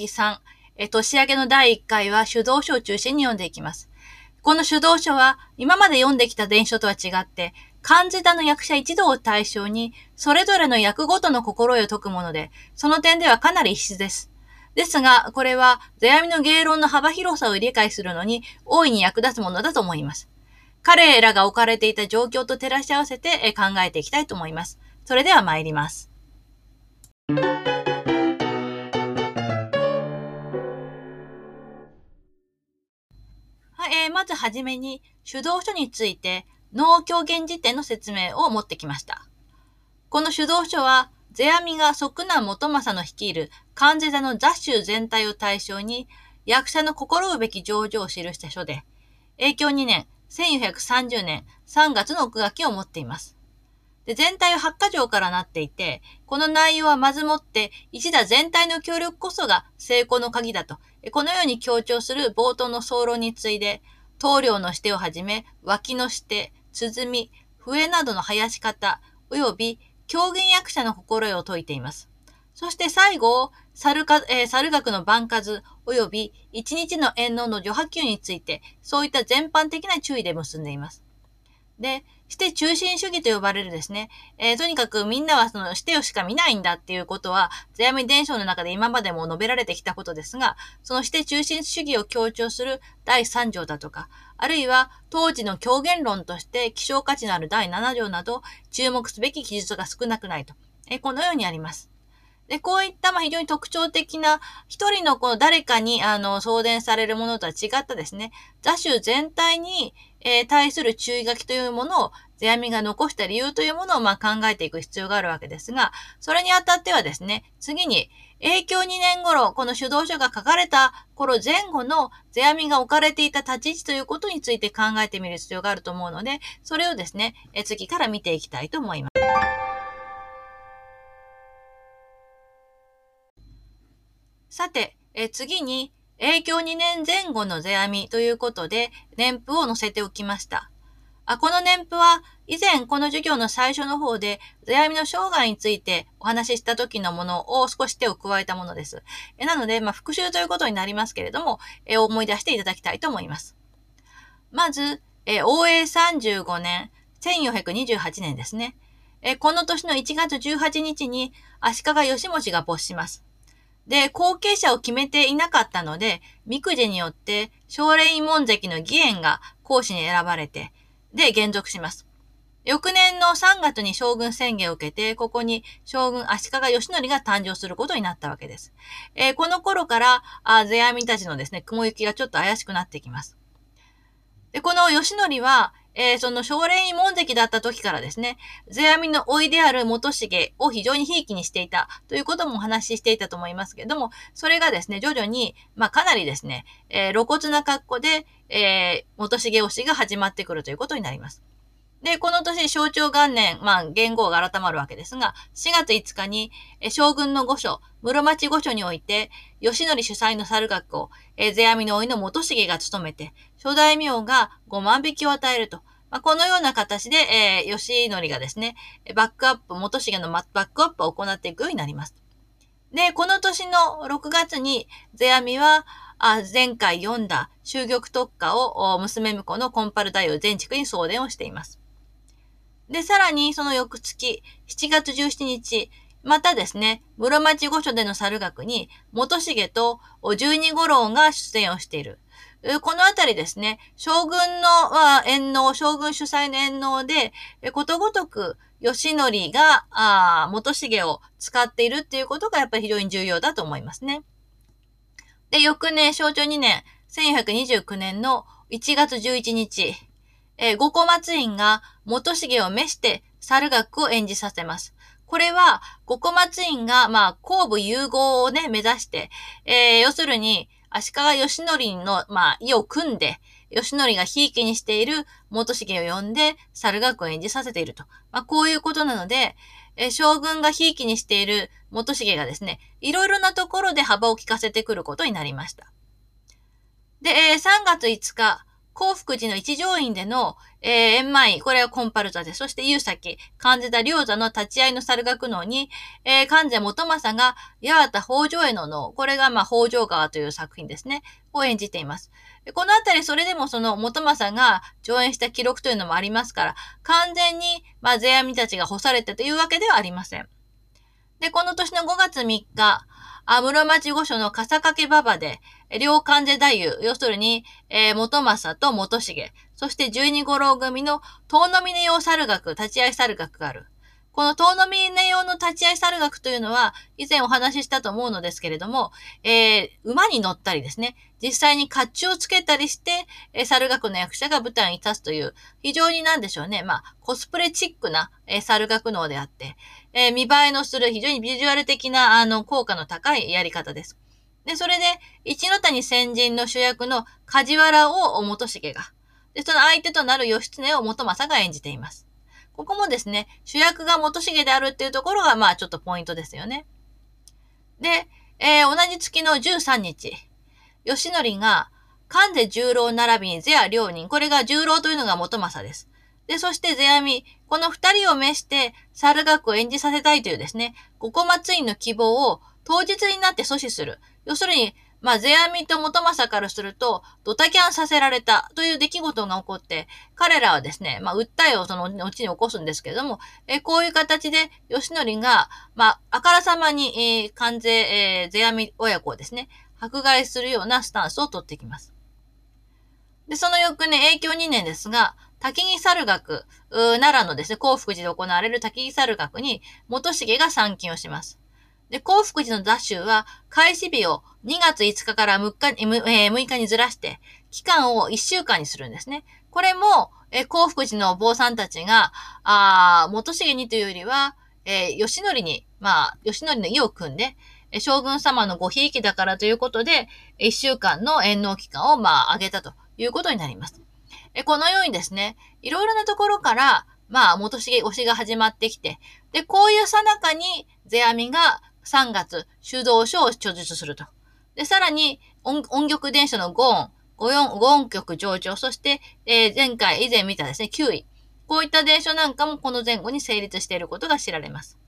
義3、え、年明けの第1回は手動書を中心に読んでいきます。この手動書は、今まで読んできた伝書とは違って、漢字座の役者一同を対象に、それぞれの役ごとの心得を解くもので、その点ではかなり異質です。ですが、これは、世阿弥の芸論の幅広さを理解するのに、大いに役立つものだと思います。彼らが置かれていた状況と照らし合わせて考えていきたいと思います。それでは参ります。えー、まずはじめに、手動書について、脳狂言辞典の説明を持ってきました。この手動書は、世阿弥が即南元正の率いる関世座の雑種全体を対象に、役者の心うべき情状を記した書で、永享2年、1430年3月の奥書きを持っています。で全体は8箇条からなっていて、この内容はまずもって一打全体の協力こそが成功の鍵だと、このように強調する冒頭の総論に次いで、棟梁のしてをはじめ、脇のして、鼓、笛などの生やし方、及び狂言役者の心得を説いています。そして最後、猿か、えー、猿学の番数、及び一日の縁能の除波球について、そういった全般的な注意で結んでいます。で、して中心主義と呼ばれるですね、えー、とにかくみんなはそのしてをしか見ないんだっていうことは、世阿弥伝承の中で今までも述べられてきたことですが、そのして中心主義を強調する第3条だとか、あるいは当時の狂言論として希少価値のある第7条など、注目すべき記述が少なくないと。えー、このようにあります。で、こういったまあ非常に特徴的な、一人のこの誰かにあの送電されるものとは違ったですね、座州全体に、えー、対する注意書きというものを、世阿弥が残した理由というものをまあ考えていく必要があるわけですが、それにあたってはですね、次に、永享2年頃、この主導書が書かれた頃前後の世阿弥が置かれていた立ち位置ということについて考えてみる必要があると思うので、それをですね、え次から見ていきたいと思います。さて、え次に、影響2年前後の世阿弥ということで、年譜を載せておきました。あこの年譜は、以前この授業の最初の方で、世阿弥の生涯についてお話しした時のものを少し手を加えたものです。えなので、まあ、復習ということになりますけれども、え思い出していただきたいと思います。まず、え応永35年、1428年ですね。えこの年の1月18日に、足利義持が没します。で、後継者を決めていなかったので、ミクジによって、奨励門関の義援が講師に選ばれて、で、現属します。翌年の3月に将軍宣言を受けて、ここに将軍足利義則が誕生することになったわけです。えー、この頃から、あ世阿弥たちのですね、雲行きがちょっと怪しくなってきます。で、この義則は、えー、その奨励門関だった時からですね、世阿弥の老いである元重を非常にひいきにしていたということもお話ししていたと思いますけれども、それがですね、徐々に、まあかなりですね、えー、露骨な格好で、えー、元重推しが始まってくるということになります。で、この年、象徴元年、まあ、元号が改まるわけですが、4月5日に、将軍の御所、室町御所において、吉則主催の猿学を、え世阿弥の甥の元重が務めて、諸大名が5万匹を与えると。まあ、このような形で、えー、吉則がですね、バックアップ、元重のバックアップを行っていくようになります。で、この年の6月に、世阿弥は、あ前回読んだ終玉特化を娘婿のコンパル大王全地区に送電をしています。で、さらにその翌月、7月17日、またですね、室町御所での猿学に、元重と十二五郎が出演をしている。このあたりですね、将軍の縁能、将軍主催の縁能で、ことごとく吉則が元重を使っているっていうことがやっぱり非常に重要だと思いますね。で、翌年、象徴2年、1429年の1月11日、えー、五個松院が元重を召して猿楽を演じさせます。これは、五個松院が、まあ、後部融合をね、目指して、えー、要するに、足利義則の、まあ、意を組んで、義則がひいきにしている元重を呼んで、猿楽を演じさせていると。まあ、こういうことなので、え将軍がひいきにしている元重がですね、いろいろなところで幅を利かせてくることになりました。で、えー、3月5日、幸福寺の一条院での、えー、円満位これはコンパルザで、そして優先、関瀬田良座の立ち会いの猿楽能に、えー、関瀬元正が八幡北条への能、これがまあ北条川という作品ですね、を演じています。このあたり、それでもその元正が上演した記録というのもありますから、完全に、まあ、世阿弥たちが干されたというわけではありません。で、この年の5月3日、あ室町御所の笠掛馬場で、両関税太夫、要するに、えー、元正と元重、そして十二五郎組の遠野峰用猿学、立ち会い猿学がある。この遠野峰用の立ち会い猿学というのは、以前お話ししたと思うのですけれども、えー、馬に乗ったりですね、実際に甲冑をつけたりして、えー、猿学の役者が舞台に立つという、非常になんでしょうね、まあ、コスプレチックな、えー、猿学能であって、えー、見栄えのする非常にビジュアル的な、あの、効果の高いやり方です。で、それで、一ノ谷先人の主役の梶原を元重が、で、その相手となる義経を元政が演じています。ここもですね、主役が元重であるっていうところが、まあちょっとポイントですよね。で、えー、同じ月の13日、義則が、関税十郎並びにゼア両人、これが十郎というのが元政です。で、そして世阿弥、この二人を召して、猿楽を演じさせたいというですね、五コマツインの希望を当日になって阻止する。要するに、まあ、世阿弥と元政からすると、ドタキャンさせられたという出来事が起こって、彼らはですね、まあ、訴えをその後に起こすんですけれども、えこういう形で、吉則が、まあ、あからさまに、えー、関税、えー、世阿弥親子をですね、迫害するようなスタンスを取ってきます。で、その翌年、影響2年ですが、滝木猿学、奈良のですね、幸福寺で行われる滝木猿学に、元重が参勤をします。で、幸福寺の雑集は、開始日を2月5日から6日に、6日にずらして、期間を1週間にするんですね。これも、え、幸福寺の坊さんたちが、あ元重にというよりは、えー、吉則に、まあ、吉則の意を組んで、将軍様のごひいきだからということで、1週間の遠納期間を、まあ、上げたということになります。えこのようにですね、いろいろなところから、まあ、元重推しが始まってきて、で、こういうさなかに、世阿弥が3月、手動書を著述すると。で、さらに音、音曲電車の5音、5音、5音曲上長、そして、えー、前回、以前見たですね、9位。こういった伝書なんかもこの前後に成立していることが知られます。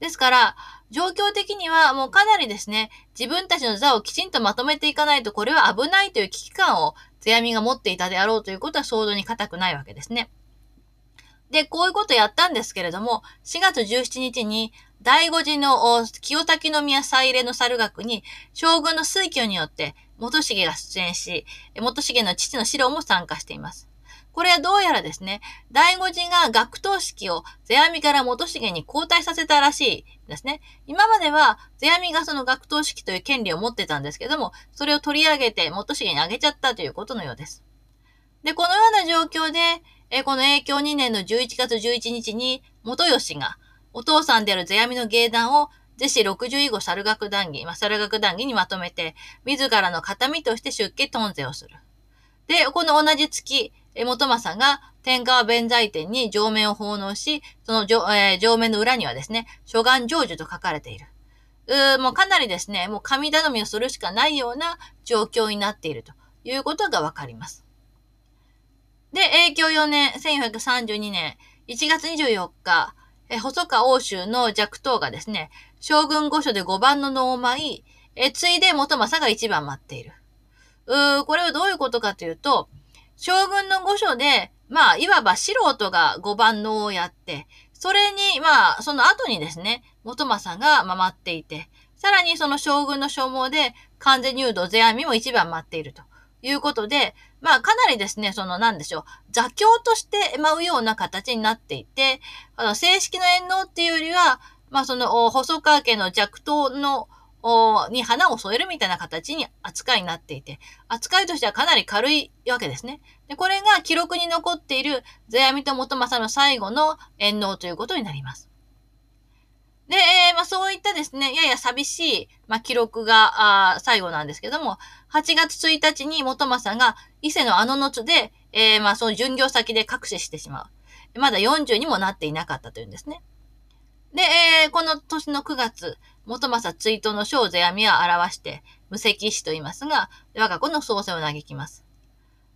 ですから、状況的にはもうかなりですね、自分たちの座をきちんとまとめていかないと、これは危ないという危機感を世阿弥が持っていたであろうということは想像に難くないわけですね。で、こういうことやったんですけれども、4月17日に第五次の清滝宮祭入れの猿楽に将軍の推挙によって元重が出演し、元重の父の四郎も参加しています。これはどうやらですね、第五次が学頭式を世阿弥から元重に交代させたらしいですね。今までは世阿弥がその学頭式という権利を持ってたんですけども、それを取り上げて元重にあげちゃったということのようです。で、このような状況で、えこの永享2年の11月11日に、元吉が、お父さんである世阿弥の芸談を、是子60号猿楽談義、まあ、猿楽談義にまとめて、自らの形見として出家トンゼをする。で、この同じ月、元正が天川弁財天に上面を奉納し、その上,、えー、上面の裏にはですね、諸願成就と書かれている。うもうかなりですね、もう神頼みをするしかないような状況になっているということがわかります。で、永享4年、1432年1月24日、え細川欧州の弱党がですね、将軍御所で5番の能を舞い、えついで元政が1番待っている。うー、これはどういうことかというと、将軍の御所で、まあ、いわば素人が5番能をやって、それに、まあ、その後にですね、元政が、ま待っていて、さらにその将軍の所望で、完全入道世阿弥も1番待っているということで、まあ、かなりですね、その、なんでしょう、座教として舞うような形になっていて、あの、正式な縁能っていうよりは、まあ、その、細川家の弱党の、に花を添えるみたいな形に扱いになっていて、扱いとしてはかなり軽いわけですね。でこれが記録に残っている、世阿弥と元政の最後の縁能ということになります。で、えー、まあ、そういったですね、やや寂しい、まあ、記録が、あ最後なんですけども、8月1日に元政が伊勢のあのの津で、えー、まあ、その巡業先で隠ししてしまう。まだ40にもなっていなかったというんですね。で、えー、この年の9月、元政追悼の小世阿弥は表して、無責死と言いますが、我が子の創世を嘆きます。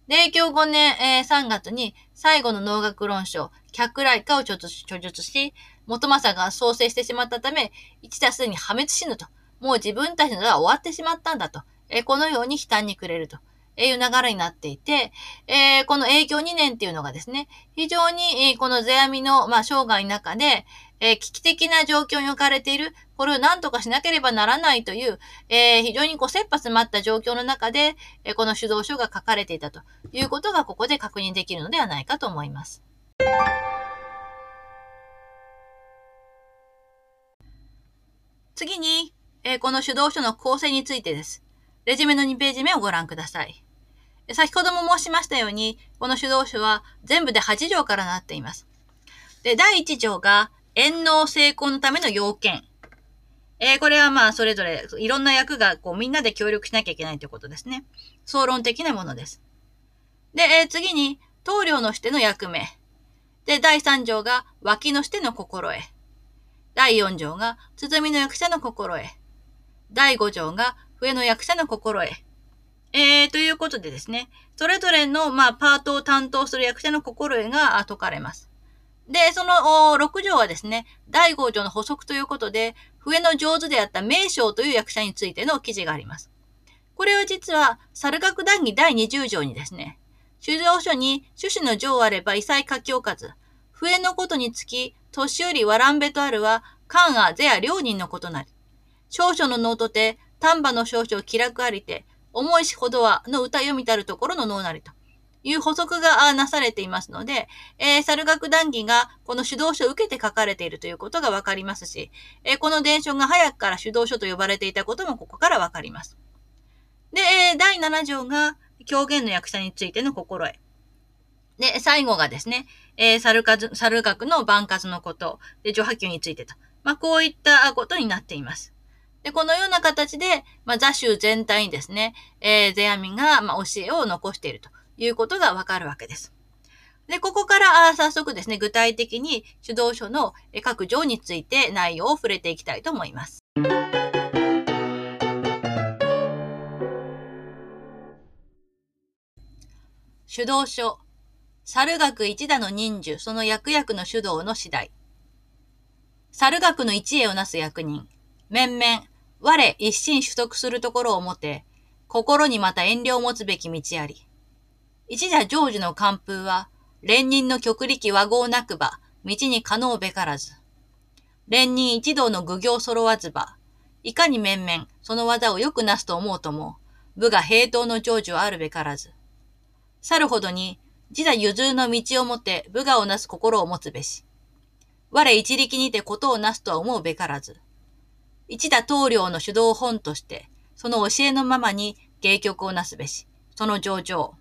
霊教5年、えー、3月に最後の能楽論書、客来家を著述し、元政が創生してしまったため、一打すに破滅死ぬと。もう自分たちのが終わってしまったんだと。え、このように悲嘆にくれると。えいう流れになっていて、えー、この影響2年っていうのがですね、非常に、えー、この世阿弥の、まあ、生涯の中で、えー、危機的な状況に置かれている、これを何とかしなければならないという、え、非常にこう、切羽詰まった状況の中で、え、この主導書が書かれていたということがここで確認できるのではないかと思います。次に、え、この主導書の構成についてです。レジュメの2ページ目をご覧ください。先ほども申しましたように、この主導書は全部で8条からなっています。で、第1条が、遠納成功のための要件。えー、これはまあ、それぞれ、いろんな役が、こう、みんなで協力しなきゃいけないということですね。総論的なものです。で、えー、次に、棟梁のしての役目。で、第3条が、脇のしての心得。第4条が、鼓の役者の心得。第5条が、笛の役者の心得。えー、ということでですね、それぞれの、まあ、パートを担当する役者の心得が解かれます。で、その6条はですね、第5条の補足ということで、笛の上手であった名将という役者についての記事があります。これは実は、猿楽談義第20条にですね、主導書に趣旨の上あれば異彩書きおかず、笛のことにつき、年寄りわらんべとあるは、官が是や両人のことなり。少々の能とて、丹波の少々気楽ありて、重いしほどはの歌読みたるところの能なりという補足がなされていますので、えー、猿楽談義がこの主導書を受けて書かれているということがわかりますし、えー、この伝承が早くから主導書と呼ばれていたこともここからわかります。で、えー、第7条が狂言の役者についての心得。で、最後がですね、えー、猿猿楽の万活のこと、で、除波球についてと。まあ、こういったことになっています。で、このような形で、まあ、座州全体にですね、えー、世阿弥が、まあ、教えを残しているということがわかるわけです。で、ここからあ早速ですね、具体的に主導書の各条について内容を触れていきたいと思います。主導書、猿学一打の人数、その役々の主導の次第。猿学の一会をなす役人、面々、我一心取得するところをもて、心にまた遠慮を持つべき道あり。一座成就の寒風は、連人の極力和合なくば、道に可能べからず。連人一同の愚行揃わずば、いかに面々、その技をよくなすと思うとも、部が平等の成就はあるべからず。去るほどに、自座譲るの道をもて部下をなす心を持つべし。我一力にてことをなすとは思うべからず。一田棟梁の主導本として、その教えのままに芸曲をなすべし、その上場。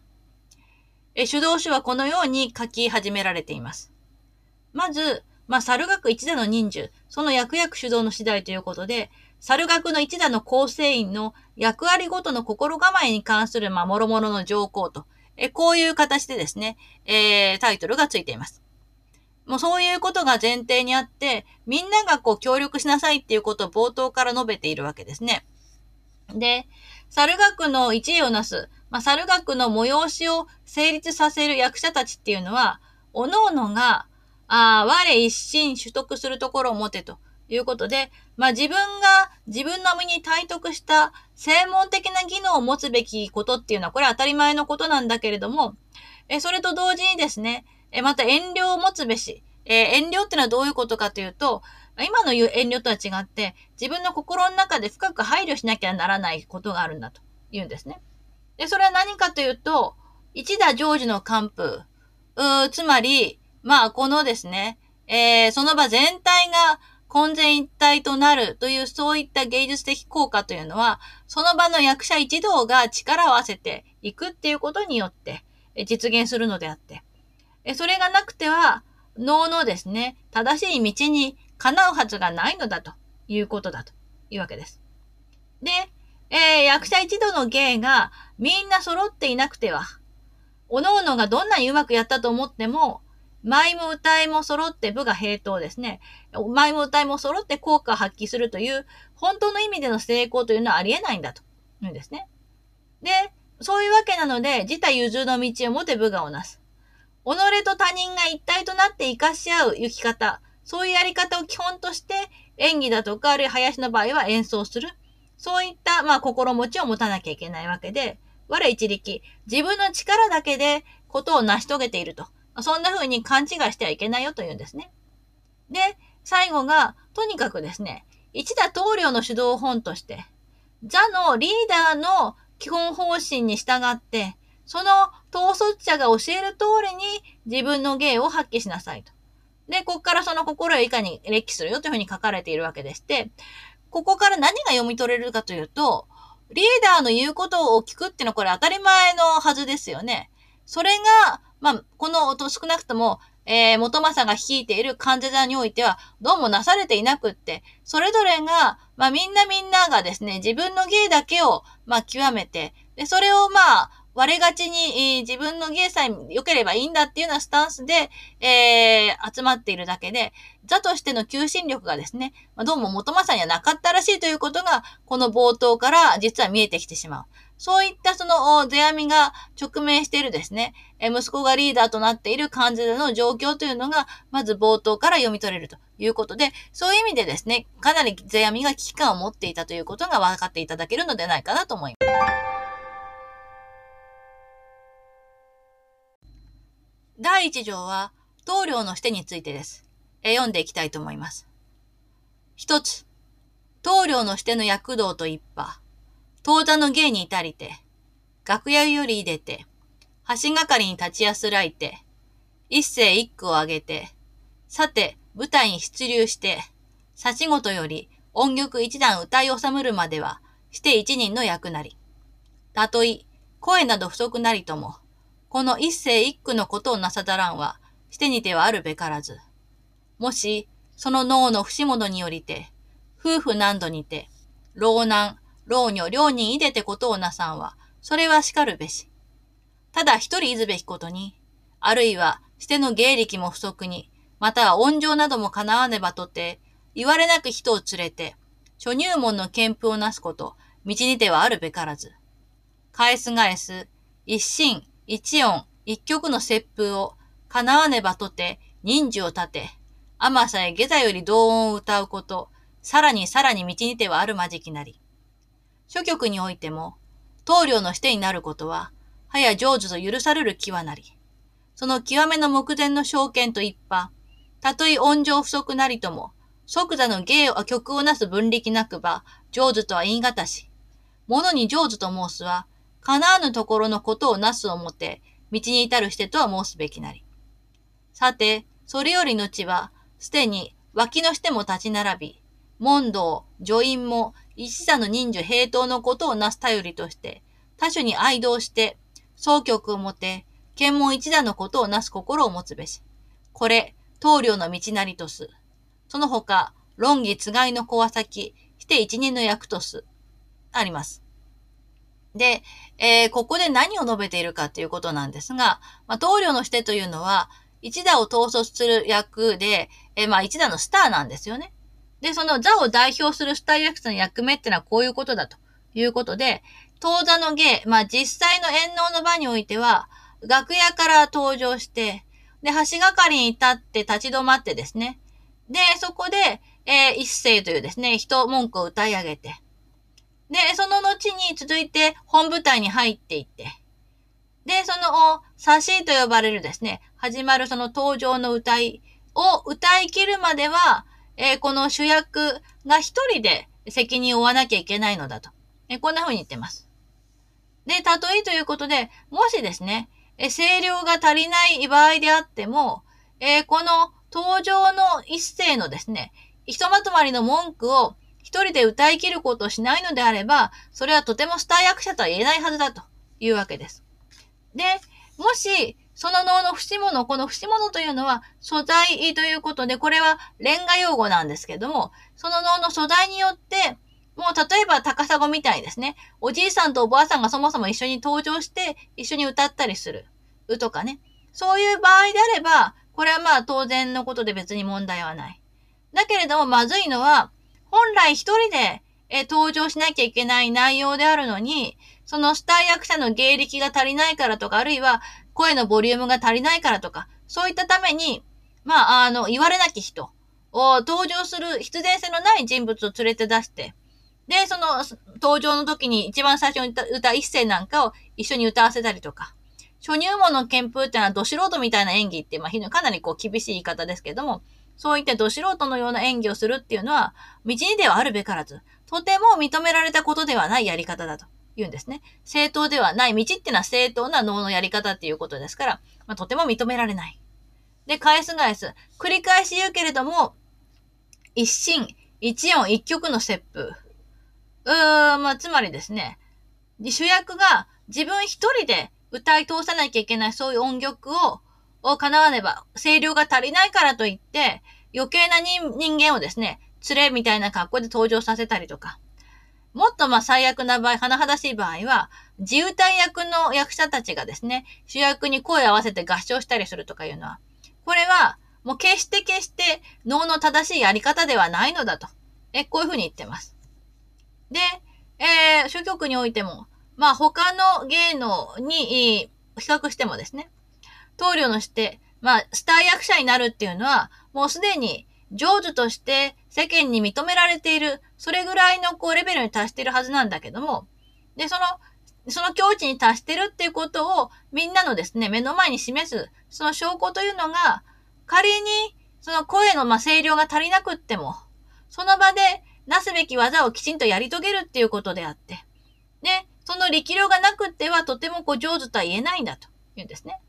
え主導書はこのように書き始められています。まず、まあ、猿学一座の人数、その役役主導の次第ということで、猿学の一座の構成員の役割ごとの心構えに関する、まあ、諸々の条項と、えこういう形でですね、えー、タイトルがついています。もうそういうことが前提にあって、みんながこう協力しなさいっていうことを冒頭から述べているわけですね。で、猿学の一位をなす、まあ、猿学の催しを成立させる役者たちっていうのは、各々が、あ我一心取得するところを持てということで、まあ、自分が自分の身に体得した専門的な技能を持つべきことっていうのは、これは当たり前のことなんだけれども、えそれと同時にですね、えまた遠慮を持つべし。え、遠慮ってのはどういうことかというと、今の言う遠慮とは違って、自分の心の中で深く配慮しなきゃならないことがあるんだと言うんですね。で、それは何かというと、一打成就の完封。うつまり、まあ、このですね、えー、その場全体が混然一体となるという、そういった芸術的効果というのは、その場の役者一同が力を合わせていくっていうことによって実現するのであって、それがなくては、脳のですね、正しい道にかなうはずがないのだということだというわけです。で、えー、役者一同の芸がみんな揃っていなくては、各々がどんなにうまくやったと思っても、舞も歌いも揃って部が平等ですね。舞も歌いも揃って効果を発揮するという、本当の意味での成功というのはありえないんだとうんですね。で、そういうわけなので、自他融通の道をもて部下をなす。己と他人が一体となって生かし合う行き方、そういうやり方を基本として、演技だとか、あるいは林の場合は演奏する。そういった、まあ、心持ちを持たなきゃいけないわけで、我一力、自分の力だけでことを成し遂げていると。そんな風に勘違いしてはいけないよというんですね。で、最後が、とにかくですね、一田棟梁の指導本として、座のリーダーの基本方針に従って、その統率者が教える通りに自分の芸を発揮しなさいと。で、ここからその心をいかに歴するよというふうに書かれているわけでして、ここから何が読み取れるかというと、リーダーの言うことを聞くっていうのはこれ当たり前のはずですよね。それが、まあ、この音少なくとも、えー、元正が率いている患者座においては、どうもなされていなくって、それぞれが、まあ、みんなみんながですね、自分の芸だけを、まあ、極めて、で、それをまあ、割れがちに、えー、自分の芸さえ良ければいいんだっていうようなスタンスで、えー、集まっているだけで、座としての求心力がですね、まあ、どうも元正にはなかったらしいということが、この冒頭から実は見えてきてしまう。そういったその世阿弥が直面しているですね、息子がリーダーとなっている患者の状況というのが、まず冒頭から読み取れるということで、そういう意味でですね、かなり世阿弥が危機感を持っていたということが分かっていただけるのではないかなと思います。第一条は、棟梁の視点についてです。読んでいきたいと思います。一つ、棟梁の視点の躍動と一派。当座の芸に至りて、楽屋より出て、橋がかりに立ちやすらいて、一世一句をあげて、さて、舞台に出流して、幸事より音曲一段歌い収むるまでは、して一人の役なり。たとえ、声など不足なりとも、この一世一句のことをなさだらんは、してにてはあるべからず。もし、その脳の節物によりて、夫婦難度にて、老難、老女両人いでてことをなさんは、それは叱るべし。ただ一人いずべきことに、あるいは、しての芸力も不足に、または温情なども叶わねばとて、言われなく人を連れて、諸入門の憲符をなすこと、道にてはあるべからず。返す返す、一心、一音、一曲の切風を、叶わねばとて、人事を立て、甘さえ下座より同音を歌うこと、さらにさらに道にてはあるまじきなり。諸局においても、棟梁のしてになることは、はや成就と許される気はなり。その極めの目前の証券と一派、たとえ音情不足なりとも、即座の芸を曲をなす分力なくば、成就とは言い難し。物に成就と申すは、叶わぬところのことをなすをもて、道に至るしてとは申すべきなり。さて、それより後は、すでに脇のしても立ち並び、問答、助員も一座の人数平等のことをなす頼りとして、他種に愛道して、総局をもて、検問一座のことをなす心を持つべし。これ、棟梁の道なりとす。その他、論議つがいの小は先、して一人の役とす。あります。で、えー、ここで何を述べているかということなんですが、まあ、棟梁のしてというのは、一座を統率する役で、えー、まあ一座のスターなんですよね。で、その座を代表するスタイル役者の役目ってのはこういうことだということで、当座の芸、まあ実際の演能の場においては、楽屋から登場して、で、橋がかりに立って立ち止まってですね。で、そこで、えー、一世というですね、人文句を歌い上げて。で、その後に続いて本舞台に入っていって。で、その、差しと呼ばれるですね、始まるその登場の歌いを歌い切るまでは、えー、この主役が一人で責任を負わなきゃいけないのだと。えー、こんな風に言ってます。で、例えということで、もしですね、え、声量が足りない場合であっても、えこの登場の一世のですね、ひとまとまりの文句を一人で歌い切ることをしないのであれば、それはとてもスター役者とは言えないはずだというわけです。で、もし、その能の節物、この節物というのは素材ということで、これはレンガ用語なんですけども、その能の素材によって、もう例えば高砂みたいですね、おじいさんとおばあさんがそもそも一緒に登場して一緒に歌ったりする。うとかね。そういう場合であれば、これはまあ当然のことで別に問題はない。だけれどもまずいのは、本来一人でえ登場しなきゃいけない内容であるのに、そのスター役者の芸力が足りないからとか、あるいは声のボリュームが足りないからとか、そういったために、まあ、あの、言われなき人を登場する必然性のない人物を連れて出して、で、その登場の時に一番最初に歌歌一世なんかを一緒に歌わせたりとか、初入門の憲風っていうのは、ど素人みたいな演技って、まあ、かなりこう厳しい言い方ですけども、そういったど素人のような演技をするっていうのは、道にではあるべからず、とても認められたことではないやり方だと言うんですね。正当ではない道っていうのは正当な脳のやり方っていうことですから、まあ、とても認められない。で、返す返す。繰り返し言うけれども、一心、一音、一曲の切符。うーん、まあ、つまりですね、主役が自分一人で歌い通さなきゃいけないそういう音曲を、を叶わねば、声量が足りないからといって、余計な人間をですね、連れみたいな格好で登場させたりとか。もっとまあ最悪な場合、甚だしい場合は、自由体役の役者たちがですね、主役に声を合わせて合唱したりするとかいうのは、これは、もう決して決して脳の正しいやり方ではないのだと。え、こういうふうに言ってます。で、えー、諸局においても、まあ他の芸能に比較してもですね、棟梁のして、まあスター役者になるっていうのは、もうすでに上手として世間に認められている、それぐらいのこうレベルに達しているはずなんだけども、で、その、その境地に達してるっていうことをみんなのですね、目の前に示す、その証拠というのが、仮にその声のま声量が足りなくっても、その場でなすべき技をきちんとやり遂げるっていうことであって、で、その力量がなくってはとてもこう上手とは言えないんだと言うんですね。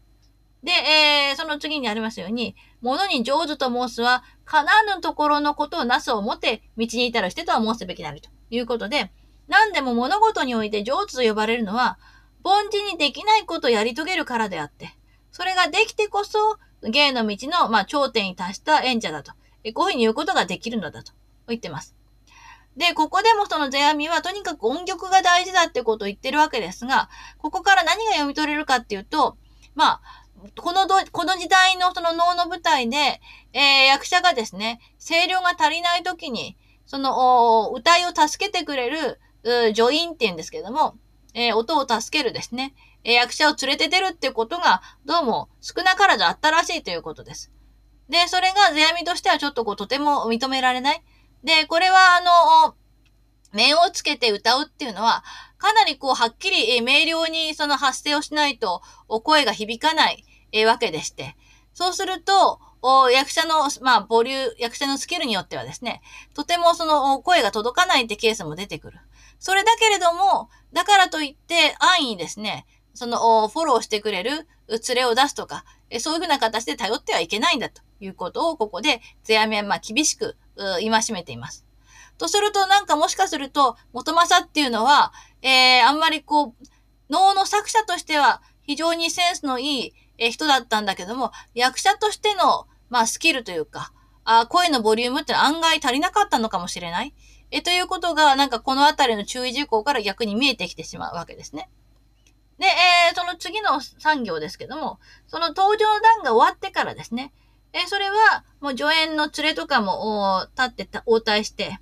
で、えー、その次にありますように、物に上手と申すは、かなぬところのことをなすをもて、道に至るしてとは申すべきであるということで、何でも物事において上手と呼ばれるのは、凡人にできないことをやり遂げるからであって、それができてこそ、芸の道の、まあ、頂点に達した演者だと。こういうふうに言うことができるのだと言ってます。で、ここでもその世阿弥はとにかく音曲が大事だってことを言ってるわけですが、ここから何が読み取れるかっていうと、まあ、このど、この時代のその能の舞台で、えー、役者がですね、声量が足りない時に、その、歌いを助けてくれる、助員って言うんですけども、えー、音を助けるですね、えー、役者を連れて出るっていうことが、どうも少なからずあったらしいということです。で、それが世阿弥としてはちょっとこう、とても認められない。で、これはあの、面をつけて歌うっていうのは、かなりこう、はっきり、明瞭にその発声をしないと、お声が響かない、えわけでして。そうすると、役者の、まあ、ボリュー、役者のスキルによってはですね、とてもその声が届かないってケースも出てくる。それだけれども、だからといって安易にですね、そのフォローしてくれる連れを出すとか、そういうふうな形で頼ってはいけないんだということを、ここでゼアメはまあ厳しく戒めています。とすると、なんかもしかすると、元正っていうのは、えー、あんまりこう、能の作者としては非常にセンスのいい、え人だったんだけども、役者としての、まあ、スキルというか、あ声のボリュームって案外足りなかったのかもしれない。え、ということが、なんかこのあたりの注意事項から逆に見えてきてしまうわけですね。で、えー、その次の産業ですけども、その登場段が終わってからですね、え、それは、もう助演の連れとかも、立ってた、応対して、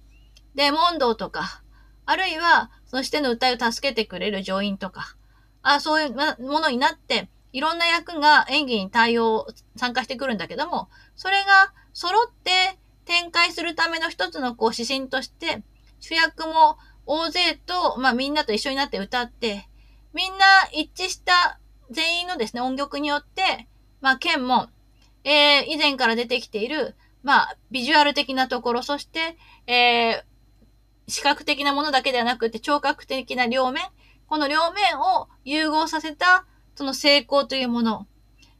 で、問答とか、あるいは、そのしての歌いを助けてくれる上院とか、あそういうものになって、いろんな役が演技に対応、参加してくるんだけども、それが揃って展開するための一つのこう指針として、主役も大勢と、まあみんなと一緒になって歌って、みんな一致した全員のですね、音曲によって、まあ剣も、えー、以前から出てきている、まあ、ビジュアル的なところ、そして、えー、視覚的なものだけではなくて、聴覚的な両面、この両面を融合させた、その成功というもの、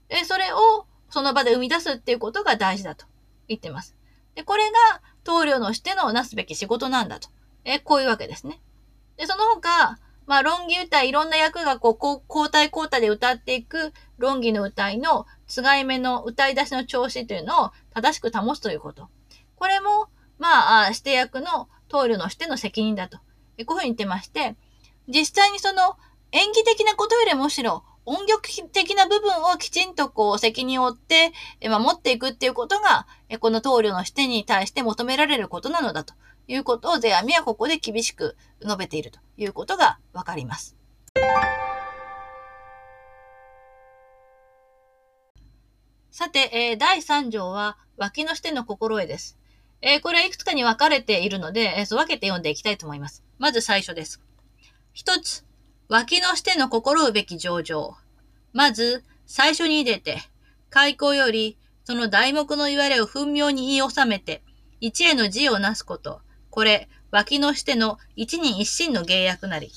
えそれをその場で生み出すっていうことが大事だと言ってます。で、これが棟梁のしてのなすべき仕事なんだと。えこういうわけですね。で、その他、まあ、論議歌い、ろんな役がこう、交代交代で歌っていく論議の歌いの、つがい目の歌い出しの調子というのを正しく保つということ。これも、まあ、指定役のトイレのしての責任だと。こういうふうに言ってまして、実際にその演技的なことよりもむしろ音楽的な部分をきちんとこう責任を負って守っていくっていうことが、この棟梁の視点に対して求められることなのだということをゼアミはここで厳しく述べているということがわかります。さて、え、第3条は、脇のしての心得です。えー、これはいくつかに分かれているので、えー、分けて読んでいきたいと思います。まず最初です。一つ、脇のしての心得べき上場。まず、最初に出て、開口より、その題目の言われを分明に言い収めて、一への字をなすこと。これ、脇のしての一人一心の芸役なり。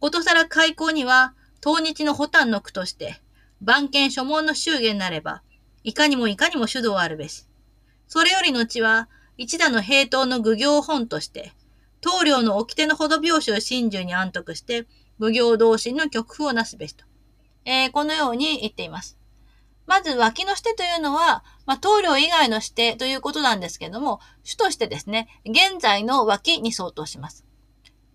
ことさら開口には、当日の補単の句として、番犬書問の祝言なれば、いかにもいかにも主導あるべし。それより後は、一打の平等の愚行本として、棟梁の掟のほど拍子を真珠に安徳して、奉行同心の曲譜をなすべしと。えー、このように言っています。まず、脇のしてというのは、まあ、棟梁以外のしてということなんですけども、主としてですね、現在の脇に相当します。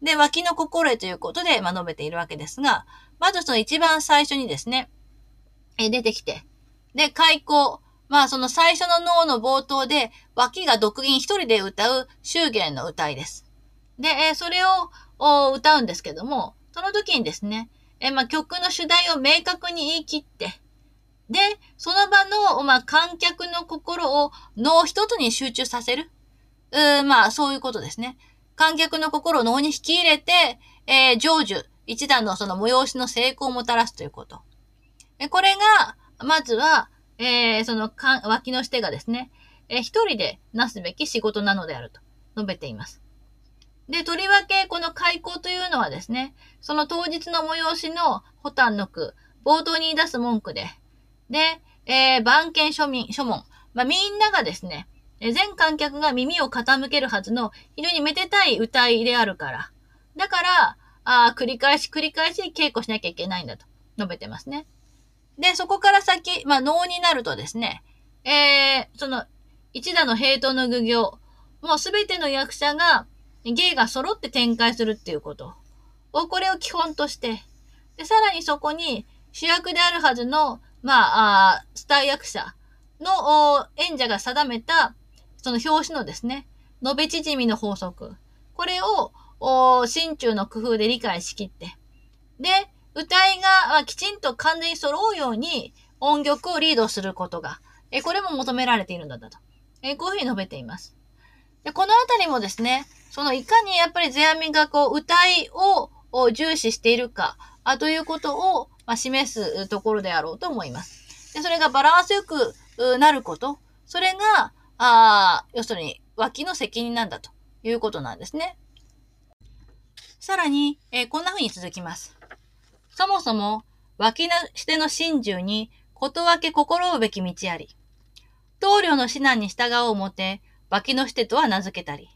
で、脇の心得ということで、まあ、述べているわけですが、まずその一番最初にですね、え出てきて、で、開口。まあ、その最初の脳の冒頭で、脇が独吟一人で歌う祝言の歌いです。で、えそれを歌うんですけども、その時にですね、えまあ、曲の主題を明確に言い切って、で、その場の、まあ、観客の心を脳一つに集中させる。うまあ、そういうことですね。観客の心を脳に引き入れて、えー、成就、一段のその催しの成功をもたらすということ。これが、まずは、えー、そのか、脇のしてがですね、えー、一人でなすべき仕事なのであると述べています。で、とりわけ、この開口というのはですね、その当日の催しの補単の句、冒頭に出す文句で、で、えー、番犬庶民、諸門、まあ、みんながですね、全観客が耳を傾けるはずの非常にめでたい歌いであるから。だから、あ繰り返し繰り返し稽古しなきゃいけないんだと述べてますね。で、そこから先、まあ、能になるとですね、えー、その、一打の平等の愚行、もうすべての役者が、芸が揃って展開するっていうことを、これを基本として、で、さらにそこに主役であるはずの、まあ、あスター役者の演者が定めた、その表紙のですね、延べ縮みの法則。これを、心中の工夫で理解しきって。で、歌いがきちんと完全に揃うように音曲をリードすることが、えこれも求められているんだと。えこういうふうに述べています。でこのあたりもですね、そのいかにやっぱり世阿弥がこう歌いを重視しているか、あということを、まあ、示すところであろうと思います。でそれがバランスよくなること、それが、あ要するに脇の責任なんだということなんですね。さらに、えー、こんな風に続きます。そもそも、脇のしての真珠に、ことわけ心うべき道あり。棟梁の指南に従おうもて、脇のしてとは名付けたり。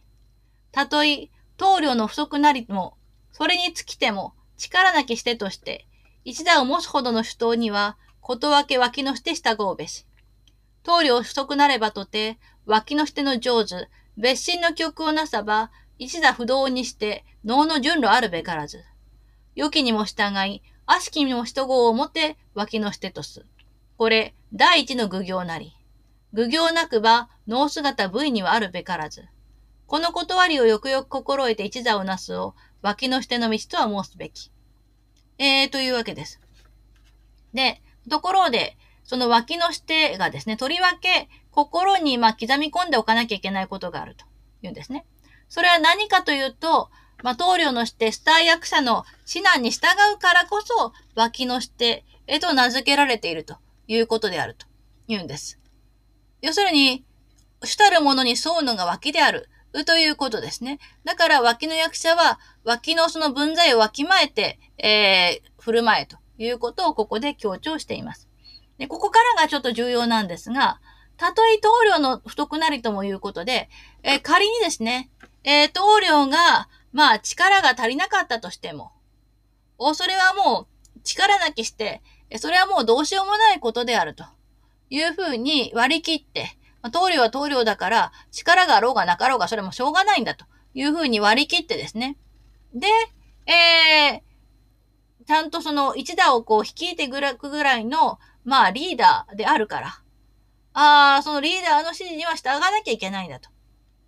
たとえ、棟梁の不足なりも、それに尽きても、力なきしてとして、一打を持つほどの主刀には、ことわけ脇のして従うべし。棟梁不足なればとて、脇のしての上手、別心の曲をなさば、一打不動にして、能の順路あるべからず。良きにも従い、悪しきにも人語をもて脇のしてとす。これ、第一の愚行なり。愚行なくば、脳姿部位にはあるべからず。この断りをよくよく心得て一座をなすを、脇のしての道とは申すべき。えー、というわけです。で、ところで、その脇のしてがですね、とりわけ心にま刻み込んでおかなきゃいけないことがあるというんですね。それは何かというと、まあ、棟梁のしてスター役者の指南に従うからこそ、脇のしてへと名付けられているということであると言うんです。要するに、主たるものに沿うのが脇である。ということですね。だから脇の役者は脇のその分際をわきまえて、えー、振る舞えということをここで強調しています。で、ここからがちょっと重要なんですが、たとえ棟梁の不徳なりともいうことで、えー、仮にですね、えー、棟梁がまあ力が足りなかったとしても、お、それはもう力なきして、それはもうどうしようもないことであるというふうに割り切って、まあ、棟梁は棟梁だから力があろうがなかろうがそれもしょうがないんだというふうに割り切ってですね。で、えー、ちゃんとその一打をこう率いてぐらくぐらいの、まあリーダーであるから、ああ、そのリーダーの指示には従わなきゃいけないんだと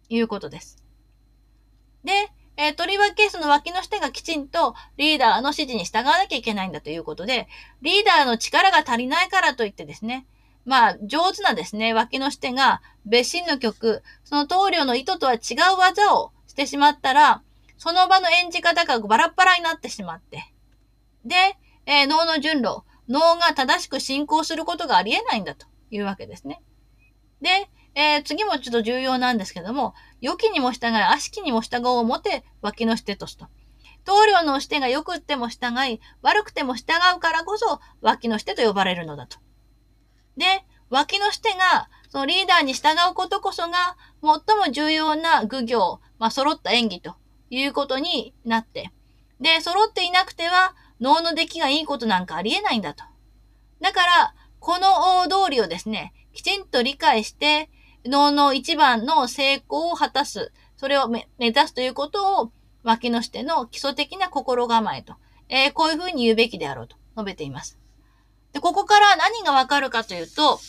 いうことです。で、えー、とりわけその脇の下がきちんとリーダーの指示に従わなきゃいけないんだということで、リーダーの力が足りないからといってですね、まあ、上手なですね、脇の下が別心の曲、その棟梁の意図とは違う技をしてしまったら、その場の演じ方がバラバラになってしまって、で、えー、脳の順路、脳が正しく進行することがありえないんだというわけですね。で、えー、次もちょっと重要なんですけども、良きにも従い、悪しきにも従おうもて、脇のしてとすと。棟梁のしてが良くっても従い、悪くても従うからこそ、脇のしてと呼ばれるのだと。で、脇のしてが、そのリーダーに従うことこそが、最も重要な具行、まあ、揃った演技ということになって、で、揃っていなくては、脳の出来がいいことなんかありえないんだと。だから、この道理をですね、きちんと理解して、脳の一番の成功を果たす、それを目指すということを、脇のしての基礎的な心構えと、えー、こういうふうに言うべきであろうと述べています。で、ここから何がわかるかというと、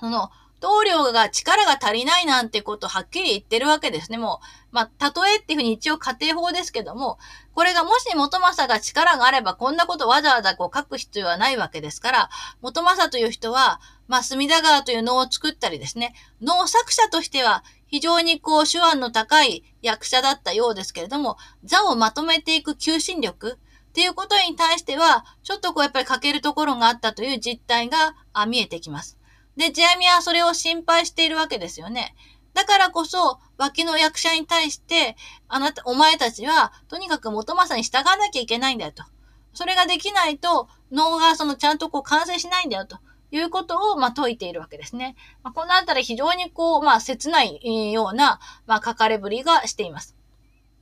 その、棟梁が力が足りないなんてことをはっきり言ってるわけですね。もう、まあ、例えっていうふうに一応家庭法ですけども、これがもし元正が力があればこんなことわざわざこう書く必要はないわけですから、元正という人は、まあ、隅田川という能を作ったりですね、能作者としては非常にこう手腕の高い役者だったようですけれども、座をまとめていく求心力、っていうことに対しては、ちょっとこうやっぱり欠けるところがあったという実態が見えてきます。で、ジアミはそれを心配しているわけですよね。だからこそ、脇の役者に対して、あなた、お前たちは、とにかく元正に従わなきゃいけないんだよと。それができないと、脳がそのちゃんとこう完成しないんだよと。いうことを、まあ、説いているわけですね。まあ、このあたり非常にこう、まあ、切ないような、まあ、書かれぶりがしています。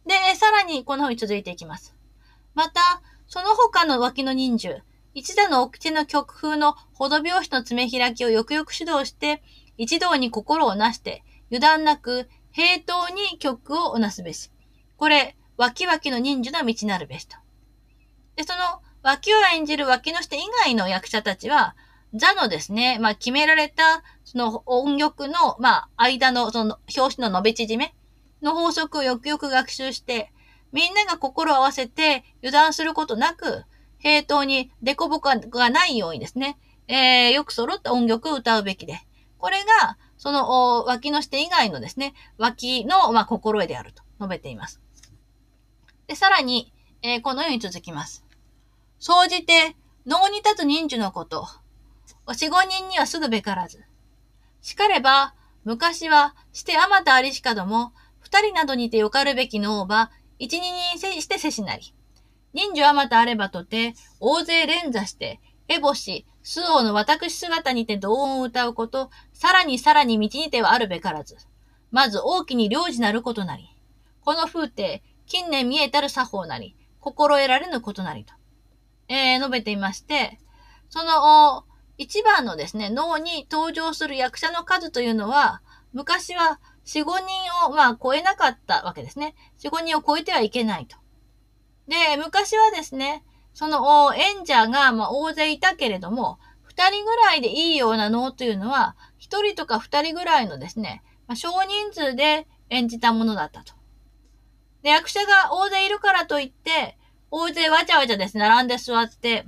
で、さらにこのように続いていきます。また、その他の脇の人数、一打の奥手の曲風のほど拍子の爪開きをよくよく指導して、一同に心をなして、油断なく、平等に曲をなすべし。これ、脇脇の人数の道なるべしと。で、その、脇を演じる脇の下以外の役者たちは、座のですね、まあ、決められた、その音曲の、まあ、間の、その、表紙の伸び縮めの法則をよくよく学習して、みんなが心を合わせて油断することなく、平等にデコボコがないようにですね、えー、よく揃った音楽を歌うべきで、これが、その、脇の下以外のですね、脇の、まあ、心得であると述べています。で、さらに、えー、このように続きます。総じて、脳に立つ人数のこと、四五人にはすぐべからず。しかれば、昔は、してあまたありしかども、二人などにてよかるべき脳ば、一二人してせしなり。人数あまたあればとて、大勢連座して、エボシ、スオの私姿にて同音を歌うこと、さらにさらに道にてはあるべからず。まず大きに領事なることなり。この風景、近年見えたる作法なり、心得られぬことなりと、えー、述べていまして、その、一番のですね、脳に登場する役者の数というのは、昔は4、5人を、まあ、超えなかったわけですね。4、5人を超えてはいけないと。で、昔はですね、その演者が、まあ、大勢いたけれども、2人ぐらいでいいような能というのは、1人とか2人ぐらいのですね、まあ、少人数で演じたものだったと。で、役者が大勢いるからといって、大勢わちゃわちゃですね、並んで座って、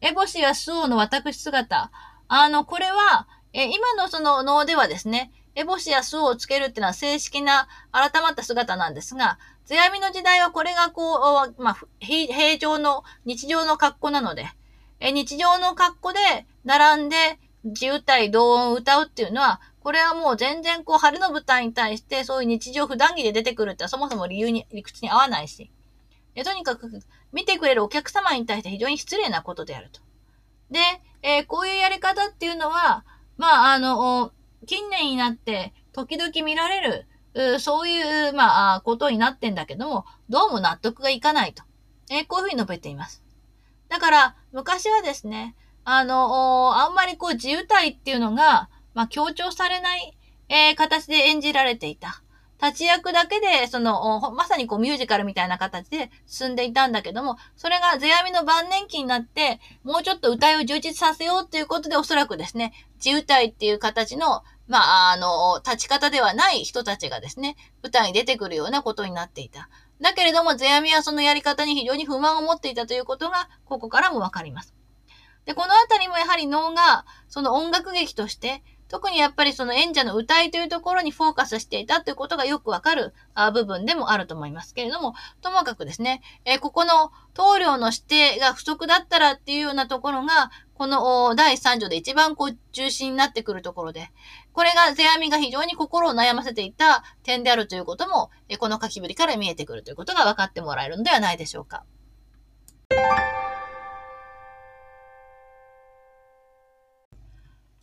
エボシやスオの私姿、あの、これは、え今のその能ではですね、エボシやスオをつけるっていうのは正式な改まった姿なんですが、世阿弥の時代はこれがこう、まあ、平常の日常の格好なので、え日常の格好で並んで自由体同音を歌うっていうのは、これはもう全然こう、晴れの舞台に対してそういう日常普段着で出てくるってそもそも理由に、理屈に合わないし、えとにかく見てくれるお客様に対して非常に失礼なことであると。で、えー、こういうやり方っていうのは、まあ、あの、近年になって時々見られる、そういう、まあ、ことになってんだけども、どうも納得がいかないと。え、こういうふうに述べています。だから、昔はですね、あの、あんまりこう自由体っていうのが、まあ、強調されない、えー、形で演じられていた。立ち役だけで、その、まさにこうミュージカルみたいな形で進んでいたんだけども、それが世阿弥の晩年期になって、もうちょっと歌いを充実させようということで、おそらくですね、自歌いっていう形の、まあ、あの、立ち方ではない人たちがですね、舞台に出てくるようなことになっていた。だけれども、世阿弥はそのやり方に非常に不満を持っていたということが、ここからもわかります。で、このあたりもやはり能が、その音楽劇として、特にやっぱりその演者の歌いというところにフォーカスしていたということがよくわかる部分でもあると思いますけれども、ともかくですね、え、ここの棟梁の指定が不足だったらっていうようなところが、この第3条で一番こう中心になってくるところで、これが世阿弥が非常に心を悩ませていた点であるということも、この書きぶりから見えてくるということが分かってもらえるのではないでしょうか。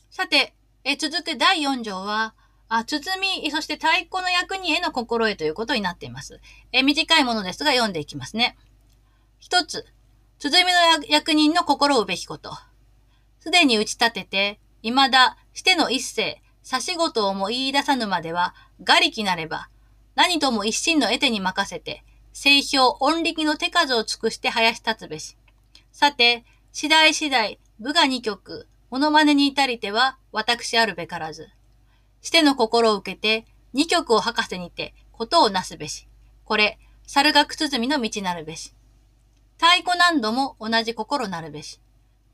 さて、え続く第4条は、あ、包、そして太鼓の役人への心得ということになっています。え短いものですが読んでいきますね。一つ、鼓の役人の心をうべきこと。すでに打ち立てて、未だしての一世、差し事をも言い出さぬまでは、がりきなれば、何とも一心の得手に任せて、清氷音力の手数を尽くして林立つべし。さて、次第次第、部が二曲、モノマネに至りては、私あるべからず。しての心を受けて、二曲を博士にて、ことをなすべし。これ、猿学鼓の道なるべし。太鼓何度も同じ心なるべし。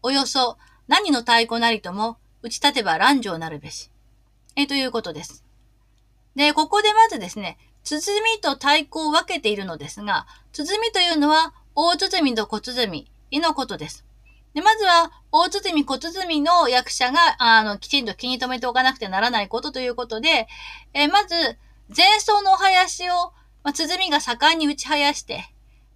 およそ、何の太鼓なりとも、打ち立てば乱情なるべし。え、ということです。で、ここでまずですね、鼓と太鼓を分けているのですが、鼓というのは、大鼓と小鼓のことです。で、まずは、大鼓小鼓の役者が、あの、きちんと気に留めておかなくてならないことということで、えー、まず、前奏のお囃子を、まあ、鼓が盛んに打ち囃して、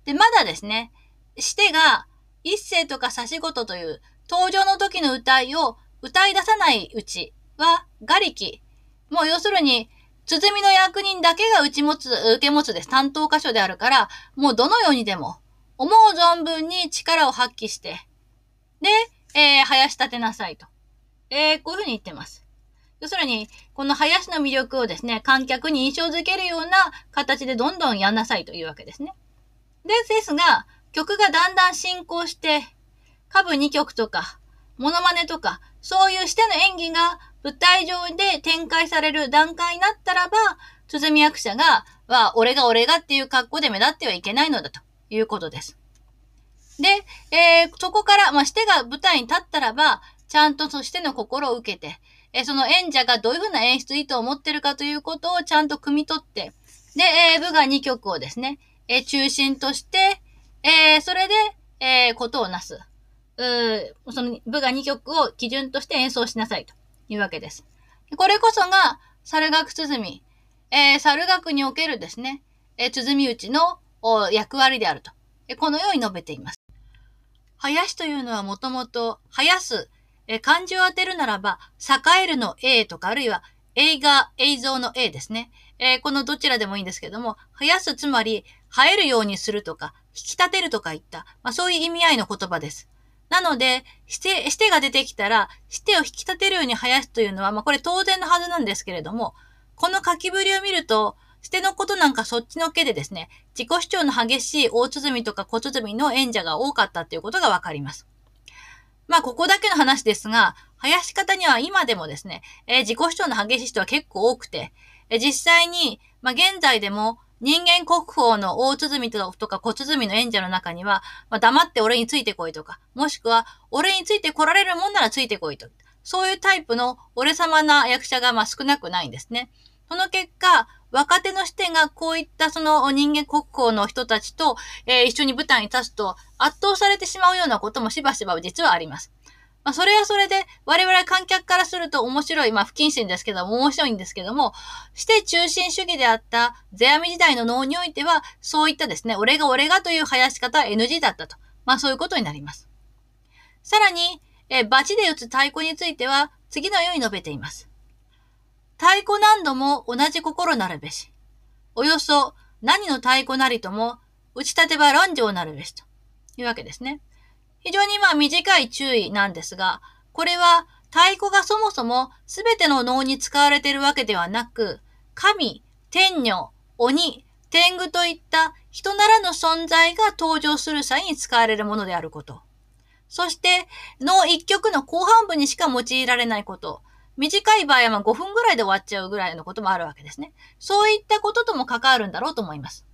で、まだですね、してが、一世とか差し事という、登場の時の歌いを歌い出さないうちは、瓦礫。もう要するに、鼓の役人だけが打ち持つ、受け持つです。担当箇所であるから、もうどのようにでも、思う存分に力を発揮して、で、えー、生し立てなさいと。えー、こういうふうに言ってます。要するに、この林の魅力をですね、観客に印象づけるような形でどんどんやんなさいというわけですね。で、ですが、曲がだんだん進行して、下部2曲とか、モノマネとか、そういうしての演技が舞台上で展開される段階になったらば、鼓役者が、は、俺が俺がっていう格好で目立ってはいけないのだということです。で、えー、そこから、まあ、してが舞台に立ったらば、ちゃんとそしての心を受けて、えー、その演者がどういうふうな演出意図を持ってるかということをちゃんと汲み取って、で、えー、部が2曲をですね、えー、中心として、えー、それで、えー、ことをなす。うその部が2曲を基準として演奏しなさいというわけです。これこそが、猿楽鼓、えー、猿楽におけるですね、えー、鼓打ちの役割であると、えー、このように述べています。生やしというのはもともと、生やす、え漢字を当てるならば、栄えるの A とか、あるいは映画、映像の A ですね。えー、このどちらでもいいんですけども、生やす、つまり、生えるようにするとか、引き立てるとかいった、まあ、そういう意味合いの言葉です。なので、して、してが出てきたら、してを引き立てるように生やすというのは、まあ、これ当然のはずなんですけれども、この書きぶりを見ると、捨てのことなんかそっちのけでですね、自己主張の激しい大鼓とか小鼓の演者が多かったということがわかります。まあ、ここだけの話ですが、生やし方には今でもですね、えー、自己主張の激しい人は結構多くて、えー、実際に、まあ、現在でも人間国宝の大鼓とか小鼓の演者の中には、まあ、黙って俺についてこいとか、もしくは、俺について来られるもんならついてこいと。そういうタイプの俺様な役者がまあ少なくないんですね。その結果、若手の視点がこういったその人間国宝の人たちと、えー、一緒に舞台に立つと圧倒されてしまうようなこともしばしば実はあります。まあ、それはそれで、我々観客からすると面白い、まあ、不謹慎ですけども、面白いんですけども、して中心主義であった世阿弥時代の能においては、そういったですね、俺が俺がという生やし方は NG だったと。まあ、そういうことになります。さらに、えバチで打つ太鼓については、次のように述べています。太鼓何度も同じ心なるべし。およそ何の太鼓なりとも、打ち立てば論情なるべしというわけですね。非常にまあ短い注意なんですが、これは太鼓がそもそも全ての能に使われているわけではなく、神、天女、鬼、天狗といった人ならぬ存在が登場する際に使われるものであること。そして、能一曲の後半部にしか用いられないこと。短い場合は5分ぐらいで終わっちゃうぐらいのこともあるわけですね。そういったこととも関わるんだろうと思います。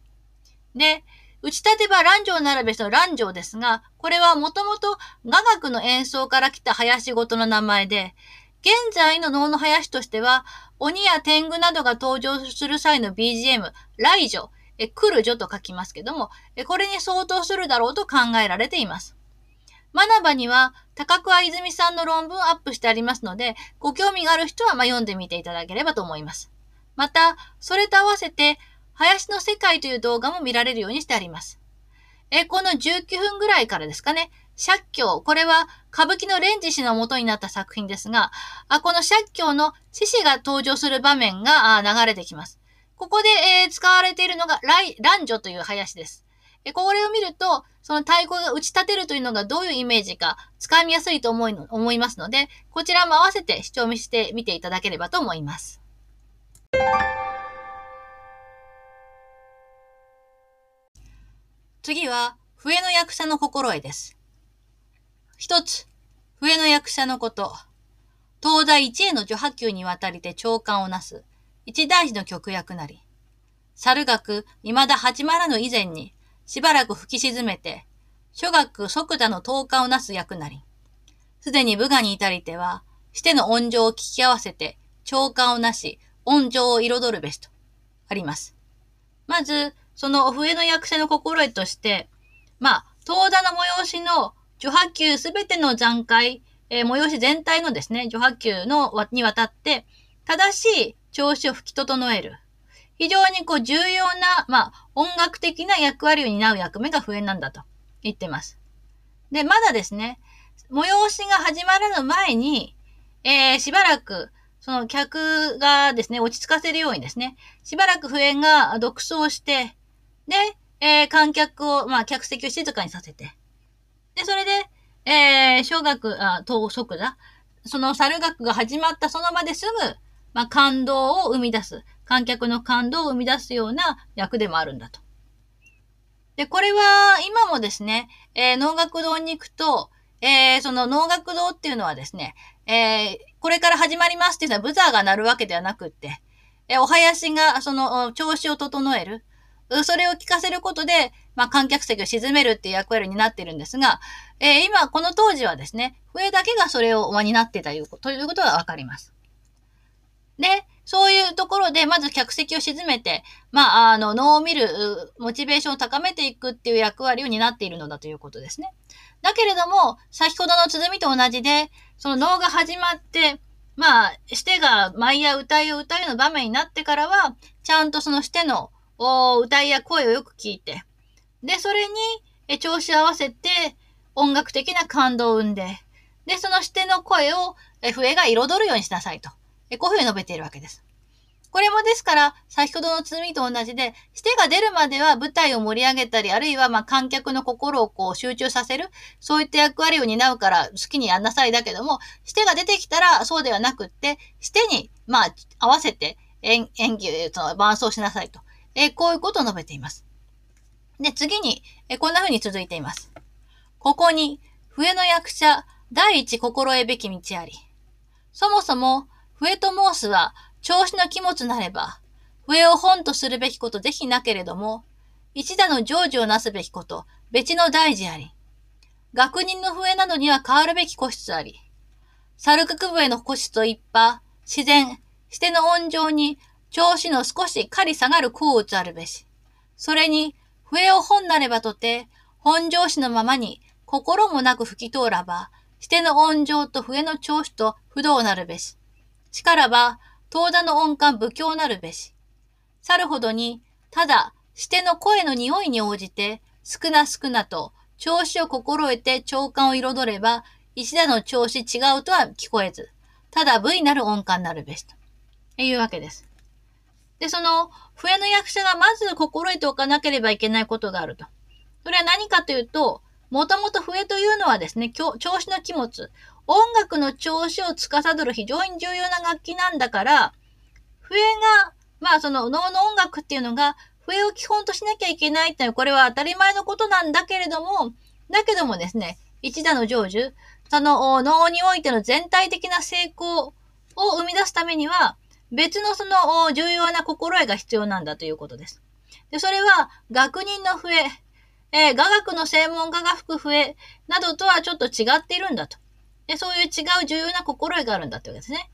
で、打ち立てば乱城ならべしの乱城ですが、これはもともと雅楽の演奏から来た林ごとの名前で、現在の能の林としては、鬼や天狗などが登場する際の BGM、来女、え、来る女と書きますけども、え、これに相当するだろうと考えられています。マナバには、高桑泉さんの論文アップしてありますので、ご興味がある人はま読んでみていただければと思います。また、それと合わせて、林の世界という動画も見られるようにしてあります。え、この19分ぐらいからですかね、借境、これは歌舞伎の蓮司氏の元になった作品ですが、あこの借境の獅子が登場する場面が流れてきます。ここで、えー、使われているのが、乱女という林です。えこれを見ると、その太鼓が打ち立てるというのがどういうイメージか、つかみやすいと思いの思いますので、こちらも合わせて視聴してみていただければと思います。次は、笛の役者の心得です。一つ、笛の役者のこと。東大一への女波級にわたりて長官をなす、一大事の曲役なり。猿学、未だ始まらぬ以前に、しばらく吹き沈めて、諸学即座の投下をなす役なり。すでに部下に至りては、しての音情を聞き合わせて、長官をなし、音情を彩るべしと、あります。まず、その笛の役者の心得として、まあ、東田の催しの除波球すべての残階、えー、催し全体のですね、除波球のにわたって、正しい調子を吹き整える。非常にこう重要な、まあ、音楽的な役割を担う役目が笛なんだと言ってます。で、まだですね、催しが始まるの前に、えー、しばらく、その客がですね、落ち着かせるようにですね、しばらく笛が独奏して、で、えー、観客を、まあ、客席を静かにさせて、で、それで、えー、小学、あ、等速だ。その猿学が始まったその場ですぐ、まあ、感動を生み出す。観客の感動を生み出すような役でもあるんだと。で、これは今もですね、えー、能楽堂に行くと、えー、その能楽堂っていうのはですね、えー、これから始まりますっていうのはブザーが鳴るわけではなくって、えー、お囃子がその調子を整える。それを聞かせることで、まあ、観客席を沈めるっていう役割になってるんですが、えー、今、この当時はですね、笛だけがそれを輪になってたということがわかります。で、そういうところで、まず客席を沈めて、まあ、あの、能を見る、モチベーションを高めていくっていう役割を担っているのだということですね。だけれども、先ほどの鼓と同じで、その能が始まって、まあ、してが舞や歌いを歌うような場面になってからは、ちゃんとそのしてのお歌いや声をよく聞いて、で、それにえ調子合わせて音楽的な感動を生んで、で、そのしての声をえ笛が彩るようにしなさいと。えこういうふうに述べているわけです。これもですから、先ほどの罪と同じで、してが出るまでは舞台を盛り上げたり、あるいはま観客の心をこう集中させる、そういった役割を担うから好きにやんなさいだけども、してが出てきたらそうではなくって、してに、まあ、合わせて演演技、その伴奏しなさいと。えこういうことを述べています。で、次に、えこんな風に続いています。ここに、笛の役者、第一心得べき道あり。そもそも、笛と申すは、調子の気持ちなれば、笛を本とするべきことぜひなけれども、一打の成就をなすべきこと、別の大事あり。学人の笛などには変わるべき個室あり。猿角笛の個室と一派、自然、しての音情に、調子の少し狩り下がる甲打つあるべし。それに、笛を本なればとて、本上子のままに、心もなく吹き通らば、しての音情と笛の調子と不動なるべし。しからば、東田の音感不況なるべし。去るほどに、ただ、しての声の匂いに応じて、少な少なと、調子を心得て長官を彩れば、石田の調子違うとは聞こえず、ただ部位なる音感なるべし。というわけです。で、その、笛の役者がまず心得ておかなければいけないことがあると。それは何かというと、もともと笛というのはですね、調子の気持、音楽の調子を司る非常に重要な楽器なんだから、笛が、まあその能の音楽っていうのが、笛を基本としなきゃいけないっていうのは、これは当たり前のことなんだけれども、だけどもですね、一打の成就、その能においての全体的な成功を生み出すためには、別のその重要な心得が必要なんだということです。で、それは学人の笛、えー、雅楽の専門家が吹く笛などとはちょっと違っているんだと。で、そういう違う重要な心得があるんだってわけですね。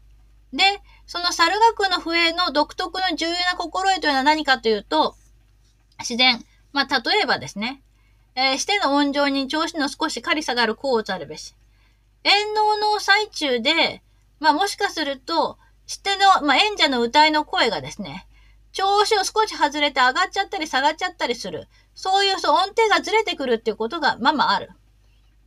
で、その猿楽の笛の独特の重要な心得というのは何かというと、自然。まあ、例えばですね、えー、しての音情に調子の少し狩り下がる甲をつあるべし。演能の最中で、まあ、もしかすると、しての、まあ、演者の歌いの声がですね、調子を少し外れて上がっちゃったり下がっちゃったりする。そういうそう音程がずれてくるっていうことがままある。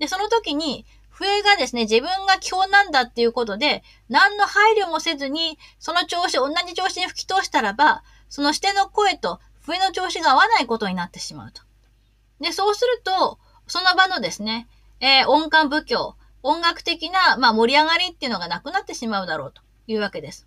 で、その時に、笛がですね、自分が基本なんだっていうことで、何の配慮もせずに、その調子、同じ調子に吹き通したらば、そのしての声と笛の調子が合わないことになってしまうと。で、そうすると、その場のですね、えー、音感不況、音楽的な、まあ、盛り上がりっていうのがなくなってしまうだろうというわけです。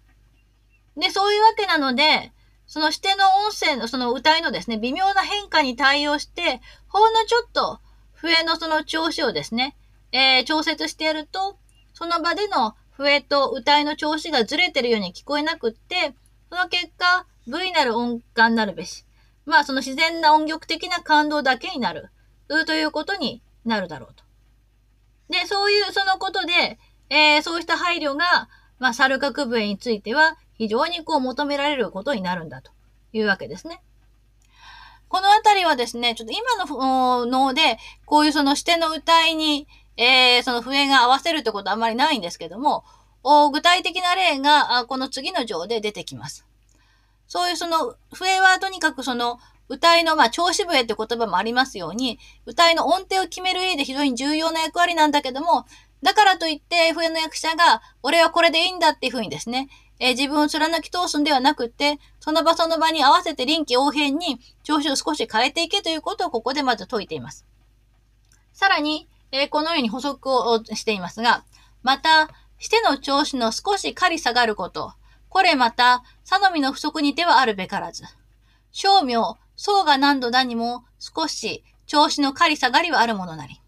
で、そういうわけなので、その指定の音声のその歌いのですね、微妙な変化に対応して、ほんのちょっと笛のその調子をですね、えー、調節してやると、その場での笛と歌いの調子がずれてるように聞こえなくって、その結果、V なる音感なるべし。まあ、その自然な音曲的な感動だけになる。ということになるだろうと。で、そういう、そのことで、えー、そうした配慮が、まあ、猿楽笛については非常にこう求められることになるんだというわけですね。このあたりはですね、ちょっと今の脳で、こういうその視点の歌いに、えー、その笛が合わせるってことはあまりないんですけども、具体的な例が、この次の章で出てきます。そういうその、笛はとにかくその、歌いの、まあ、調子笛って言葉もありますように、歌いの音程を決める上で非常に重要な役割なんだけども、だからといって、笛の役者が、俺はこれでいいんだっていうふうにですね、えー、自分を貫き通すんではなくて、その場その場に合わせて臨機応変に調子を少し変えていけということをここでまず説いています。さらに、えー、このように補足をしていますが、また、しての調子の少し狩り下がること、これまた、佐のみの不足にてはあるべからず。正明、層が何度だにも少し調子の狩り下がりはあるものなり。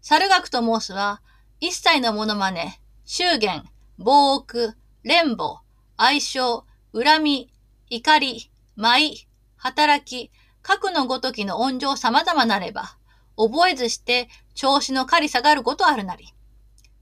猿学と申すは、一切のモノマネ、祝言、暴憶、連母、愛称、恨み、怒り、舞、働き、各のごときの音情様々なれば、覚えずして調子の狩り下がることあるなり。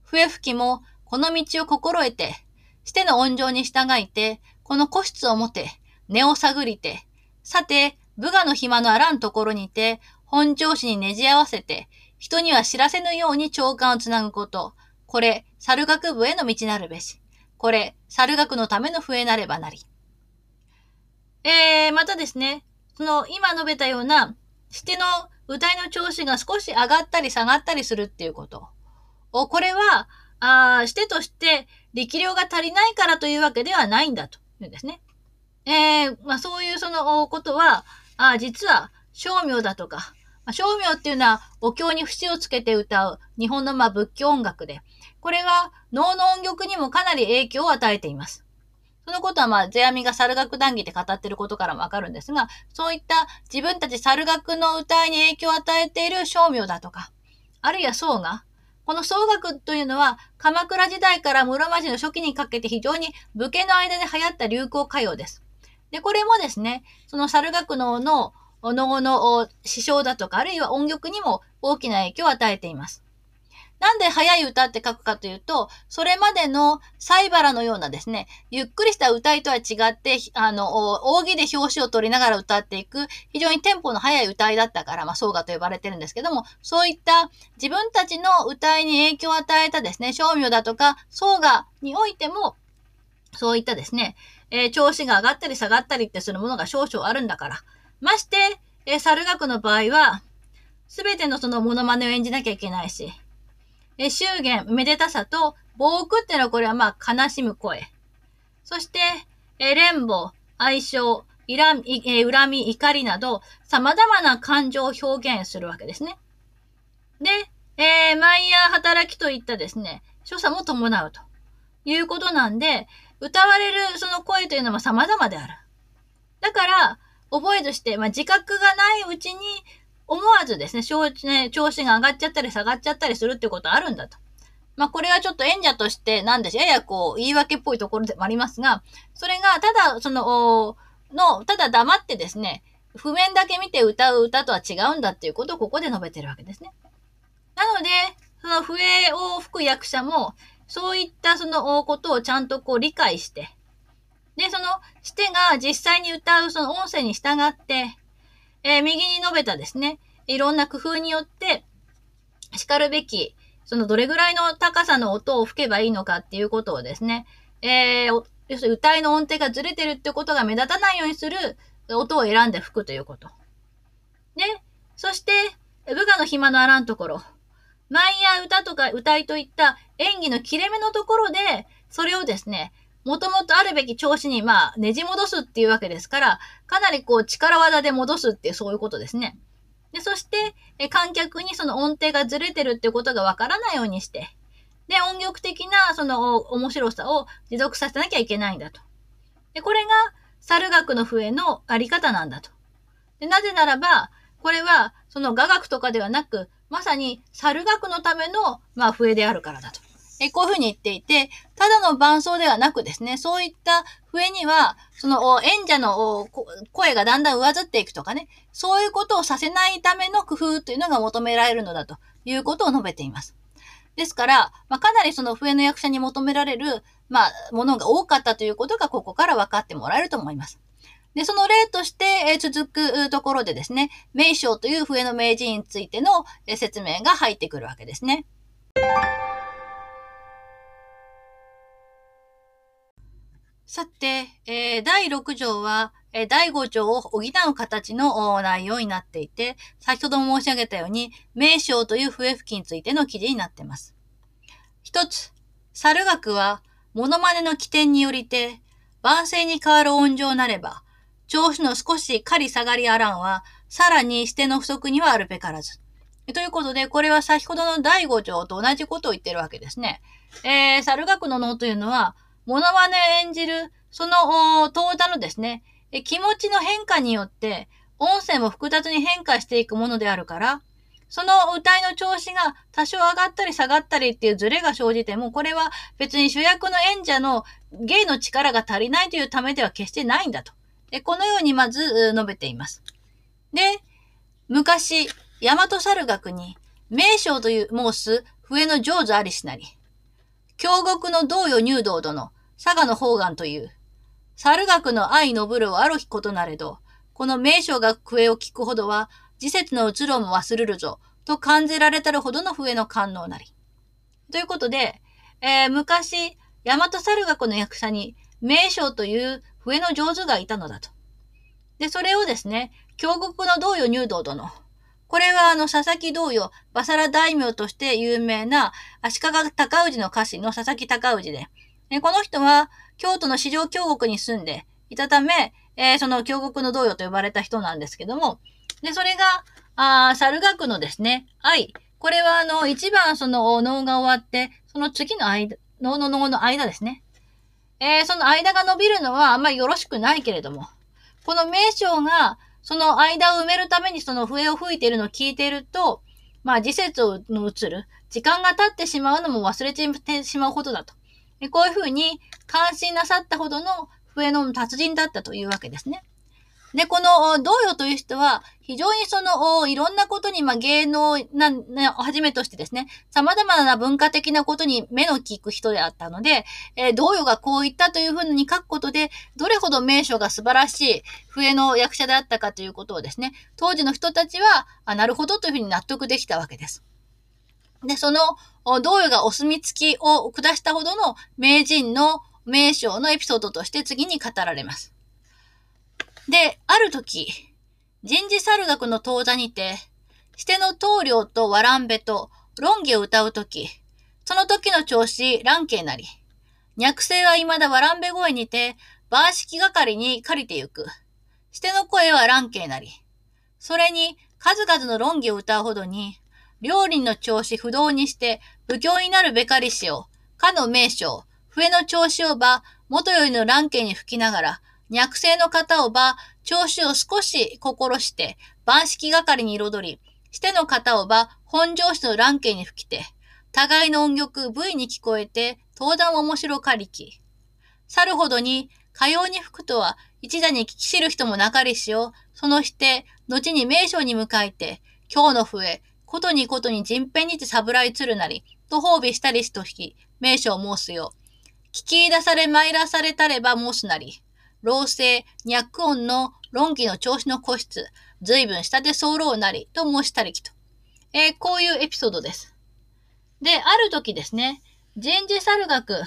笛吹きもこの道を心得て、しての音情に従いて、この個室をもて、根を探りて、さて、部下の暇のあらんところにて、本調子にねじ合わせて、人には知らせぬように長官をつなぐこと。これ、猿学部への道なるべし。これ、猿学のための笛なればなり。えー、またですね、その今述べたような、しての歌いの調子が少し上がったり下がったりするっていうこと。これは、あしてとして力量が足りないからというわけではないんだというんですね。えー、まあそういうそのことは、あ実は、正明だとか、まあ、正明っていうのはお経に節をつけて歌う日本のまあ仏教音楽で、これは脳の音曲にもかなり影響を与えています。そのことはまあ、世阿弥が猿楽談義で語ってることからもわかるんですが、そういった自分たち猿楽の歌いに影響を与えている正明だとか、あるいは僧が、この総楽というのは、鎌倉時代から室町の初期にかけて非常に武家の間で流行った流行歌謡です。で、これもですね、その猿楽能の能の師匠だとか、あるいは音曲にも大きな影響を与えています。なんで早い歌って書くかというと、それまでのサイバラのようなですね、ゆっくりした歌いとは違って、あの、扇で表紙を取りながら歌っていく、非常にテンポの速い歌いだったから、まあ、奏雅と呼ばれてるんですけども、そういった自分たちの歌いに影響を与えたですね、商名だとか、奏雅においても、そういったですね、えー、調子が上がったり下がったりってするものが少々あるんだから。まして、えー、猿楽の場合は、すべてのそのモノマネを演じなきゃいけないし、え祝言、めでたさと、暴句っていうのはこれはまあ悲しむ声。そして、え連母、愛称、恨み、え恨み、怒りなど、様々な感情を表現するわけですね。で、えー、舞や働きといったですね、所作も伴うということなんで、歌われるその声というのは様々である。だから、覚えずして、まあ、自覚がないうちに思わずですね、ね、調子が上がっちゃったり下がっちゃったりするってことあるんだと。まあ、これはちょっと演者として、なんでしょう、ややこう、言い訳っぽいところでもありますが、それが、ただ、その、の、ただ黙ってですね、譜面だけ見て歌う歌とは違うんだっていうことをここで述べてるわけですね。なので、その笛を吹く役者も、そういったそのことをちゃんとこう理解して、で、その、してが実際に歌うその音声に従って、えー、右に述べたですね、いろんな工夫によって、叱るべき、そのどれぐらいの高さの音を吹けばいいのかっていうことをですね、えー、要するに歌いの音程がずれてるってことが目立たないようにする音を選んで吹くということ。で、そして、部下の暇のあらんところ。舞や歌とか歌いといった演技の切れ目のところで、それをですね、もともとあるべき調子に、まあ、ねじ戻すっていうわけですから、かなりこう、力技で戻すっていう、そういうことですね。で、そして、え観客にその音程がずれてるってことがわからないようにして、で、音楽的なその面白さを持続させなきゃいけないんだと。で、これが、猿楽の笛のあり方なんだと。で、なぜならば、これは、その雅楽とかではなく、まさに猿楽のための、まあ、笛であるからだと。えこういうふうに言っていて、ただの伴奏ではなくですね、そういった笛には、その演者の声がだんだん上ずっていくとかね、そういうことをさせないための工夫というのが求められるのだということを述べています。ですから、まあ、かなりその笛の役者に求められる、まあ、ものが多かったということがここから分かってもらえると思います。で、その例として、え続くところでですね、名称という笛の名人についての、え説明が入ってくるわけですね。さて、えー、第6条は、えー、第5条を補う形の内容になっていて、先ほども申し上げたように、名称という笛吹きについての記事になっています。一つ、猿楽は、モノマネの起点によりて、万声に変わる音情なれば、調子の少し狩り下がりあらんは、さらにしての不足にはあるべからず。ということで、これは先ほどの第5条と同じことを言ってるわけですね。えー、猿楽の脳というのは、モノマネを演じる、その、登壇のですね、気持ちの変化によって、音声も複雑に変化していくものであるから、その歌いの調子が多少上がったり下がったりっていうズレが生じても、これは別に主役の演者の芸の力が足りないというためでは決してないんだと。このようにまず述べています。で、昔、大和猿学に、名称という申す笛の上手ありしなり、京極の道与入道殿、佐賀の方眼という、猿学の愛のぶるをある日ことなれど、この名称が笛を聞くほどは、時節のうつろも忘れるぞ、と感じられたるほどの笛の感能なり。ということで、えー、昔、大和猿学の役者に、名称という笛の上手がいたのだと。で、それをですね、京極の道与入道殿、これはあの、佐々木同様、バサラ大名として有名な足利尊氏の歌詞の佐々木尊氏で、えこの人は京都の市場京国に住んでいたため、えー、その京国の同様と呼ばれた人なんですけども、で、それが、あ猿楽のですね、愛。これはあの、一番その能が終わって、その次の間、能の能の間ですね。えー、その間が伸びるのはあんまりよろしくないけれども、この名称がその間を埋めるためにその笛を吹いているのを聞いていると、まあ、時節を移る。時間が経ってしまうのも忘れてしまうことだと。こういうふうに関心なさったほどの笛の達人だったというわけですね。で、この、道与という人は、非常にその、いろんなことに、まあ、芸能な、をはじめとしてですね、様々な文化的なことに目の利く人であったので、えー、道与がこう言ったというふうに書くことで、どれほど名所が素晴らしい笛の役者であったかということをですね、当時の人たちは、あなるほどというふうに納得できたわけです。で、その、道与がお墨付きを下したほどの名人の名称のエピソードとして次に語られます。で、ある時、人事猿学の当座にて、しての棟梁とわらんべと論議を歌う時、その時の調子、乱慶なり。脈声は未だわらんべ声にて、晩式係に借りてゆく。しての声は乱慶なり。それに、数々の論議を歌うほどに、両輪の調子不動にして、奉行になるべかりしを、かの名称、笛の調子をば、元よりの乱慶に吹きながら、脈性の方をば、調子を少し心して、晩式係に彩り、しての方をば、本上子の乱慶に吹きて、互いの音曲 V に聞こえて、登壇面白かりき。去るほどに、かように吹くとは、一打に聞き知る人もなかりしを、そのして、後に名称に迎えて、今日の笛、ことにことに人編にて侍つるなり、と褒美したりしと引き、名称を申すよ。聞き出され参らされたれば申すなり、老成、脈音の論議の調子の個室、随分下で候なり、と申したりきと。えー、こういうエピソードです。で、ある時ですね、人事猿学。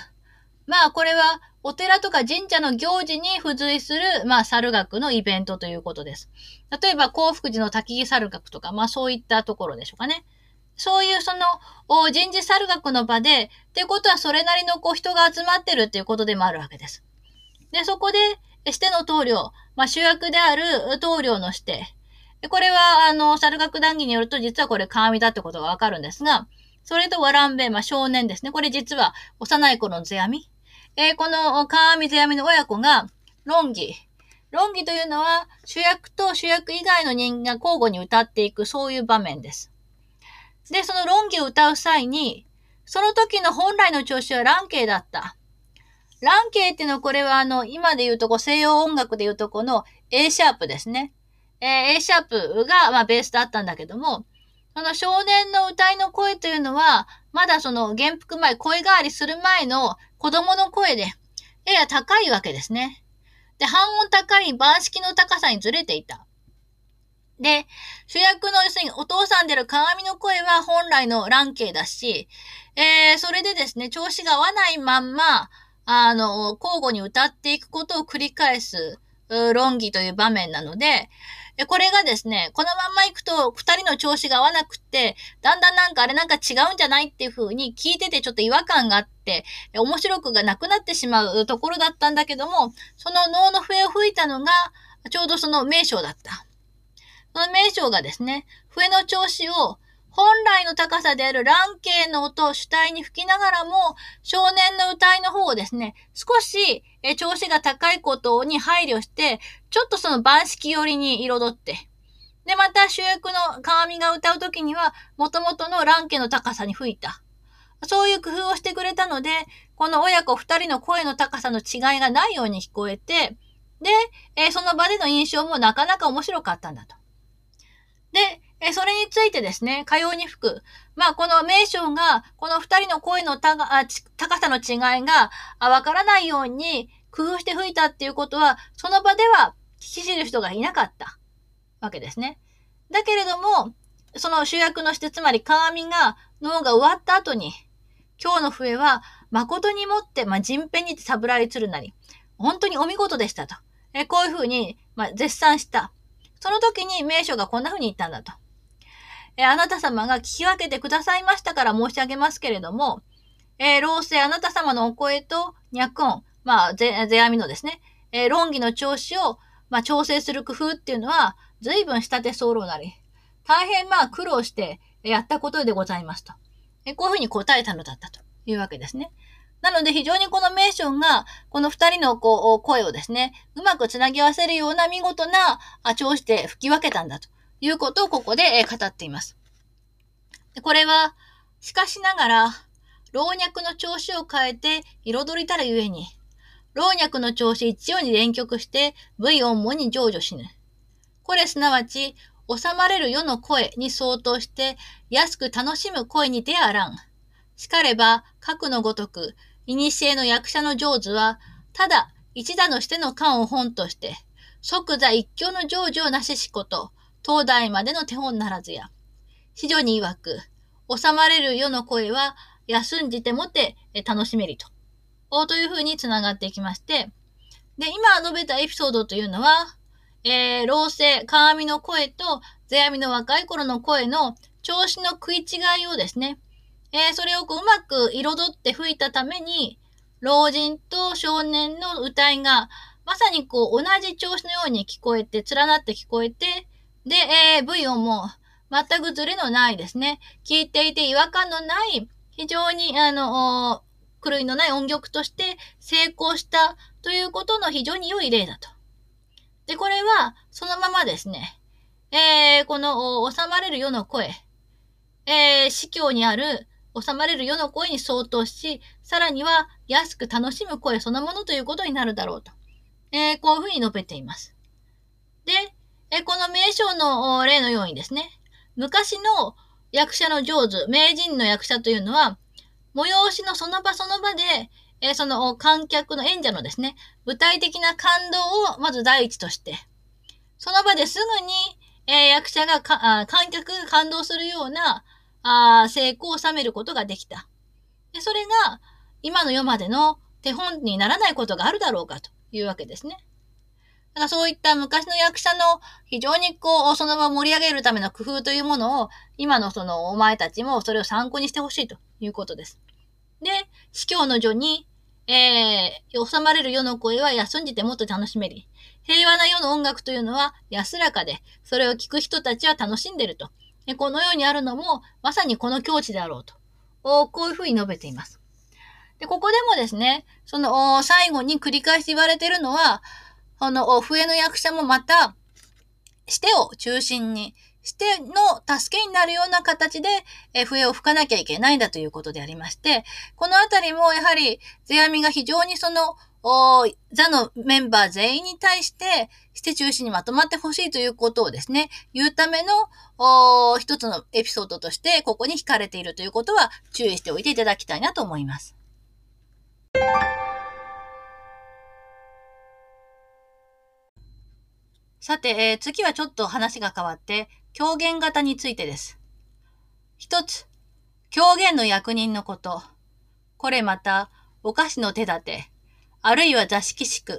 まあ、これは、お寺とか神社の行事に付随する、まあ、猿学のイベントということです。例えば、幸福寺の滝木猿学とか、まあ、そういったところでしょうかね。そういうその、人事猿学の場で、ってことはそれなりのこう人が集まってるっていうことでもあるわけです。で、そこで、しての棟梁、まあ、主役である棟梁のして、これは、あの、猿学談義によると、実はこれ、鏡だってことがわかるんですが、それとワランベ、まあ、少年ですね。これ実は、幼い頃の世阿弥。えー、この、鏡世阿弥の親子が、論議。論議というのは、主役と主役以外の人間が交互に歌っていく、そういう場面です。で、その論議を歌う際に、その時の本来の調子は乱形だった。乱形っていうのはこれはあの、今で言うとこ西洋音楽で言うとこの A シャープですね。えー、A シャープがまあベースだったんだけども、その少年の歌いの声というのは、まだその元服前、声変わりする前の子供の声で、やや高いわけですね。で、半音高い番式の高さにずれていた。で、主役の要するにお父さんである鏡の声は本来の乱形だし、えー、それでですね、調子が合わないまんま、あの、交互に歌っていくことを繰り返す、論議という場面なので、これがですね、このまんま行くと二人の調子が合わなくて、だんだんなんかあれなんか違うんじゃないっていう風に聞いててちょっと違和感があって、面白くがなくなってしまうところだったんだけども、その脳の笛を吹いたのが、ちょうどその名称だった。その名称がですね、笛の調子を本来の高さである乱形の音を主体に吹きながらも、少年の歌いの方をですね、少し調子が高いことに配慮して、ちょっとその番式寄りに彩って、で、また主役の鏡が歌うときには、元々の乱家の高さに吹いた。そういう工夫をしてくれたので、この親子二人の声の高さの違いがないように聞こえて、で、その場での印象もなかなか面白かったんだと。で、えそれについてですね、かように吹く。まあ、この名称が、この二人の声の高さの違いがわからないように工夫して吹いたっていうことは、その場では聞き知る人がいなかったわけですね。だけれども、その主役のして、つまり鏡が脳が終わった後に、今日の笛は誠にもって、まあ、人編にてサブラリつるなり、本当にお見事でしたと。えこういうふうに、まあ、絶賛した。その時に名所がこんな風に言ったんだと。えあなた様が聞き分けてくださいましたから申し上げますけれども、えー、老成あなた様のお声と脈音、まあ、ぜ、世阿弥のですね、えー、論議の調子を、まあ、調整する工夫っていうのは、随分下手候なり、大変まあ苦労してやったことでございますと。えこういうふうに答えたのだったというわけですね。なので非常にこの名称が、この二人のこう声をですね、うまくつなぎ合わせるような見事な調子で吹き分けたんだということをここで語っています。これは、しかしながら、老若の調子を変えて彩りたるゆえに、老若の調子一様に連曲して V 音もに成就しぬ。これすなわち、収まれる世の声に相当して、安く楽しむ声にてあらん。しかれば、核のごとく、古の役者の上手は、ただ一打のしての勘を本として、即座一挙の成就をなししこと、東大までの手本ならずや。非常に曰く、収まれる世の声は、休んじてもて楽しめりと。おというふうに繋がっていきまして、で、今述べたエピソードというのは、えー、老成、鏡の声と、世阿弥の若い頃の声の調子の食い違いをですね、えー、それをこううまく彩って吹いたために、老人と少年の歌いが、まさにこう同じ調子のように聞こえて、連なって聞こえて、で、えー、V 音も全くずれのないですね。聞いていて違和感のない、非常に、あの、狂いのない音曲として成功したということの非常に良い例だと。で、これは、そのままですね、えー、この、収まれる世の声、えー、司教にある、収まれる世の声に相当し、さらには安く楽しむ声そのものということになるだろうと。えー、こういうふうに述べています。で、えこの名称の例のようにですね、昔の役者の上手、名人の役者というのは、催しのその場その場で、え、その観客の演者のですね、具体的な感動をまず第一として、その場ですぐに、え、役者が観客が感動するようなあ成功を収めることができた。でそれが今の世までの手本にならないことがあるだろうかというわけですね。だかそういった昔の役者の非常にこう、その場を盛り上げるための工夫というものを、今のそのお前たちもそれを参考にしてほしいということです。で、司教の序に、えー、収まれる世の声は休んじてもっと楽しめり。平和な世の音楽というのは安らかで、それを聴く人たちは楽しんでると。このようにあるのも、まさにこの境地であろうと。こういうふうに述べています。で、ここでもですね、その、最後に繰り返し言われているのは、この、笛の役者もまた、してを中心に、しての助けになるような形で、え笛を吹かなきゃいけないんだということでありまして、このあたりもやはり、世阿弥が非常にその、座のメンバー全員に対して、して中心にまとまってほしいということをですね、言うための、一つのエピソードとして、ここに惹かれているということは注意しておいていただきたいなと思います。さて、えー、次はちょっと話が変わって、狂言型についてです。一つ、狂言の役人のこと。これまた、お菓子の手立て、あるいは座敷式、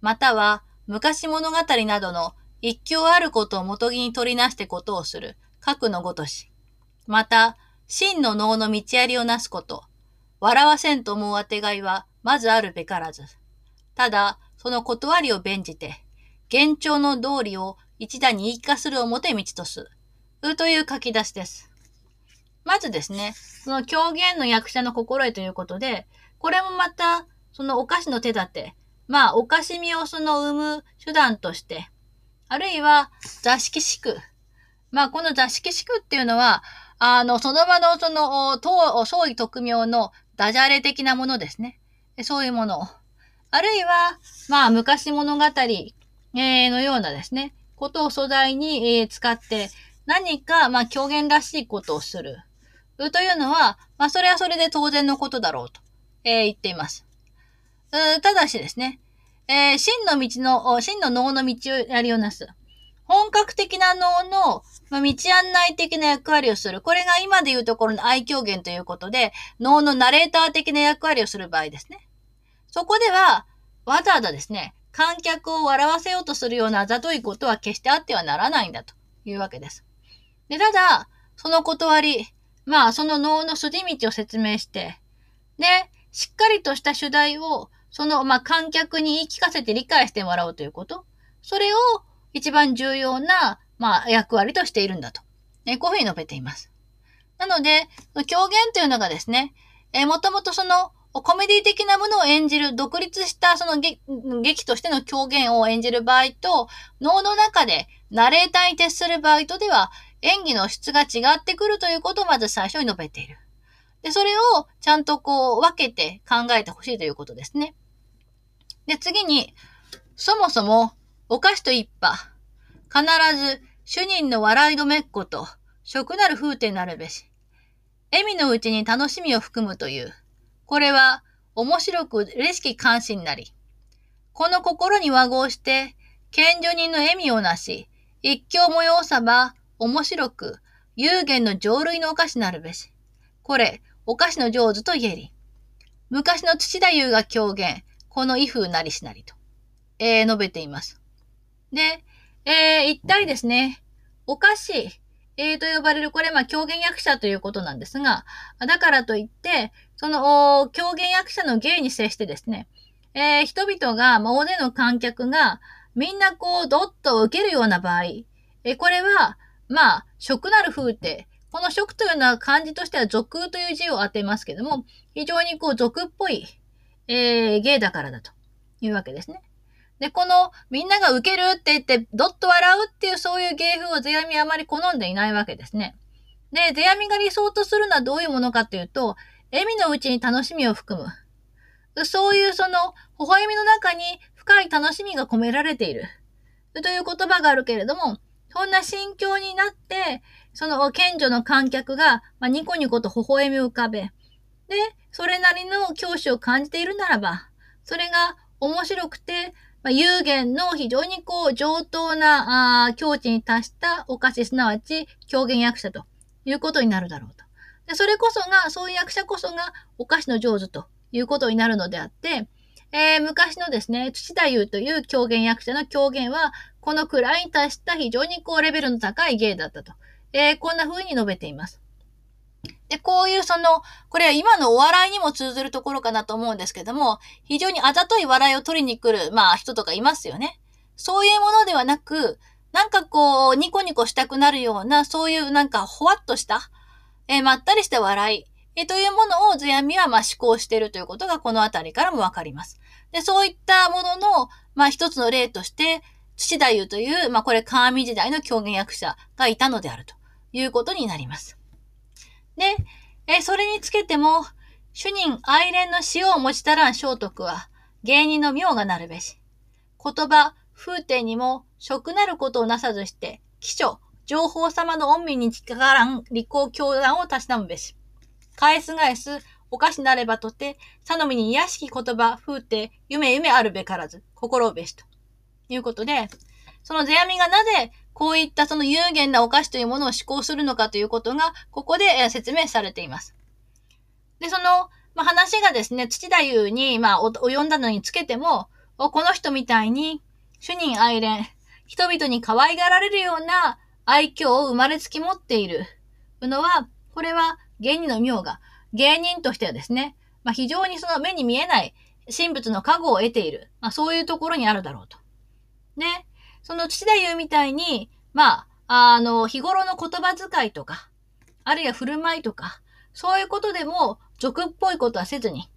または昔物語などの一興あることを元木に取りなしてことをする、核のごとし。また、真の脳の道ありをなすこと。笑わせんと思うあてがいは、まずあるべからず。ただ、その断りを弁じて、幻聴の道理を一打に言い聞かする表道とす。うという書き出しです。まずですね、その狂言の役者の心得ということで、これもまた、そのお菓子の手立て、まあ、おかしみをその生む手段として、あるいは座敷宿。まあ、この座敷宿っていうのは、あの、その場のその、創意特名のダジャレ的なものですね。そういうもの。あるいは、まあ、昔物語、えー、のようなですね、ことを素材に、えー、使って、何か、まあ、狂言らしいことをする。というのは、まあ、それはそれで当然のことだろうと、えー、言っています。ただしですね、えー、真の道の、真の脳の道をやりをなす。本格的な脳の、まあ、道案内的な役割をする。これが今でいうところの愛狂言ということで、脳のナレーター的な役割をする場合ですね。そこでは、わざわざですね、観客を笑わせようとするようなあざといことは決してあってはならないんだというわけです。で、ただ、その断り、まあ、その脳の筋道を説明して、で、しっかりとした主題を、その、まあ、観客に言い聞かせて理解してもらおうということ。それを一番重要な、まあ、役割としているんだと。えこういうふうに述べています。なので、狂言というのがですね、えもともとその、コメディ的なものを演じる、独立したその劇としての狂言を演じる場合と、脳の中でナレーターに徹する場合とでは、演技の質が違ってくるということをまず最初に述べている。で、それをちゃんとこう分けて考えてほしいということですね。で、次に、そもそもお菓子と一派。必ず主人の笑い止めっこと、食なる風天なるべし。笑みのうちに楽しみを含むという。これは面白く嬉しき関心なり。この心に和合して、賢女人の笑みをなし、一興催さば、面白く、有限の浄類のお菓子なるべし。これ、お菓子の上手と言えり。昔の土田優が狂言、この威風なりしなりと、えー、述べています。で、えー、一体ですね、おかしい、えー、と呼ばれる、これ、まあ、狂言役者ということなんですが、だからといって、その、狂言役者の芸に接してですね、えー、人々が、まあ、大勢の観客が、みんなこう、どっと受けるような場合、えー、これは、まあ、食なる風ってこの食というのは漢字としては俗という字を当てますけども、非常にこう俗っぽい、えー、芸だからだというわけですね。で、この、みんなが受けるって言って、どっと笑うっていうそういう芸風を世阿弥あまり好んでいないわけですね。で、世阿弥が理想とするのはどういうものかというと、笑みのうちに楽しみを含む。そういうその、微笑みの中に深い楽しみが込められている。という言葉があるけれども、そんな心境になって、その賢者の観客が、まあ、ニコニコと微笑みを浮かべ、で、それなりの教師を感じているならば、それが面白くて、まあ、有限の非常にこう上等なあ境地に達したお菓子、すなわち狂言役者ということになるだろうと。でそれこそが、そういう役者こそがお菓子の上手ということになるのであって、えー、昔のですね、土田優という狂言役者の狂言は、このくらいに達した非常にこうレベルの高い芸だったと。えー、こんな風に述べています。で、こういうその、これは今のお笑いにも通ずるところかなと思うんですけども、非常にあざとい笑いを取りに来る、まあ人とかいますよね。そういうものではなく、なんかこう、ニコニコしたくなるような、そういうなんかほわっとした、え、まったりした笑い、え、というものを世阿弥はま思考しているということがこのあたりからもわかります。で、そういったものの、まあ一つの例として、土太夫という、まあこれ、神時代の狂言役者がいたのであるということになります。で、えそれにつけても、主任愛蓮の塩を持ちたらん聖徳は、芸人の妙がなるべし。言葉、風天にも、食なることをなさずして、貴書、情報様の恩民にかからん利口教団をたしなむべし。返す返す、おかしなればとて、さのみに癒しき言葉、風て、夢夢あるべからず、心をべしと。いうことで、その世阿弥がなぜこういったその有限なお菓子というものを思考するのかということが、ここで説明されています。で、その、まあ、話がですね、土太夫に、まあ、及んだのにつけても、この人みたいに、主任愛恋、人々に可愛がられるような愛嬌を生まれつき持っているのは、これは芸人の妙が、芸人としてはですね、まあ、非常にその目に見えない神仏の加護を得ている、まあ、そういうところにあるだろうと。ね。その土田優みたいに、まあ、あの、日頃の言葉遣いとか、あるいは振る舞いとか、そういうことでも、俗っぽいことはせずに。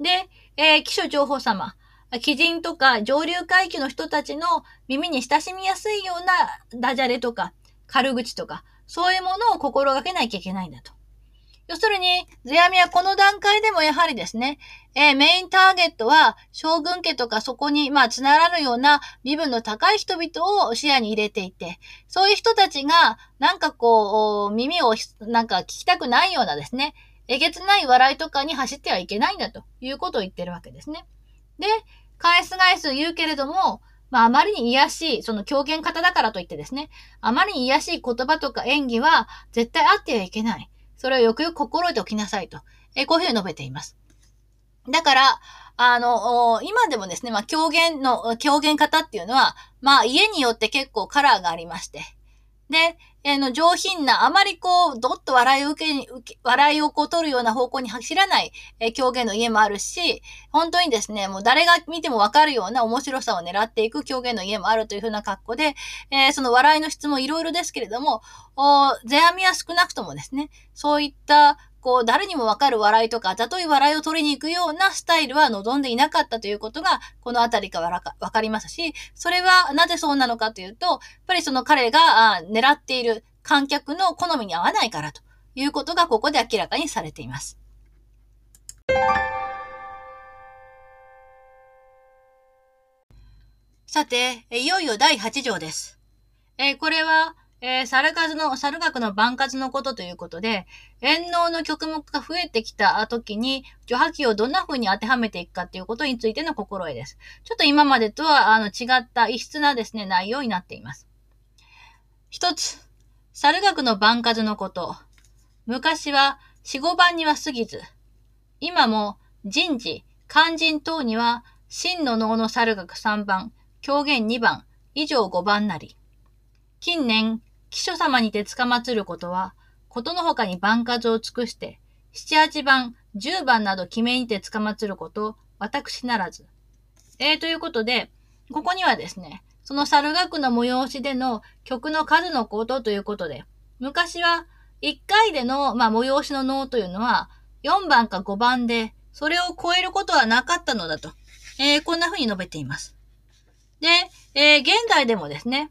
で、えー、気象情報様、鬼人とか上流階級の人たちの耳に親しみやすいようなダジャレとか、軽口とか、そういうものを心がけなきゃいけないんだと。要するに、世阿弥はこの段階でもやはりですね、えー、メインターゲットは将軍家とかそこに、まあ、つながるような身分の高い人々を視野に入れていて、そういう人たちが、なんかこう、耳をなんか聞きたくないようなですね、えげつない笑いとかに走ってはいけないんだということを言ってるわけですね。で、返す返す言うけれども、まあ、あまりに癒しい、その狂言方だからといってですね、あまりに癒しい言葉とか演技は絶対あってはいけない。それをよくよく心得ておきなさいと、えこういうふうに述べています。だから、あの、今でもですね、まあ、狂言の、狂言方っていうのは、まあ、家によって結構カラーがありまして。で、あの、上品な、あまりこう、どっと笑いを受けに、受け笑いをこう取るような方向に走らない、え狂言の家もあるし、本当にですね、もう誰が見てもわかるような面白さを狙っていく狂言の家もあるというふうな格好で、えー、その笑いの質もいろいろですけれども、お世阿弥は少なくともですね、そういったこう、誰にもわかる笑いとか、あざとい笑いを取りに行くようなスタイルは望んでいなかったということが、このあたりからわかりますし、それはなぜそうなのかというと、やっぱりその彼が狙っている観客の好みに合わないからということがここで明らかにされています。さて、いよいよ第8条です。えー、これは、えー、猿数の、猿学の番数のことということで、遠能の曲目が増えてきた時に、除波器をどんな風に当てはめていくかということについての心得です。ちょっと今までとは、あの、違った異質なですね、内容になっています。一つ、猿学の番数のこと。昔は四五番には過ぎず、今も人事、肝心等には、真の脳の猿学三番、狂言二番、以上五番なり。近年、貴書様にて捕まつることは、ことのほかに番数を尽くして、七八番、十番など決めにて捕まつること、私ならず。えー、ということで、ここにはですね、その猿楽の催しでの曲の数のことということで、昔は1回での、まあ、催しの能というのは4番か5番で、それを超えることはなかったのだと、えー、こんな風に述べています。で、えー、現代でもですね、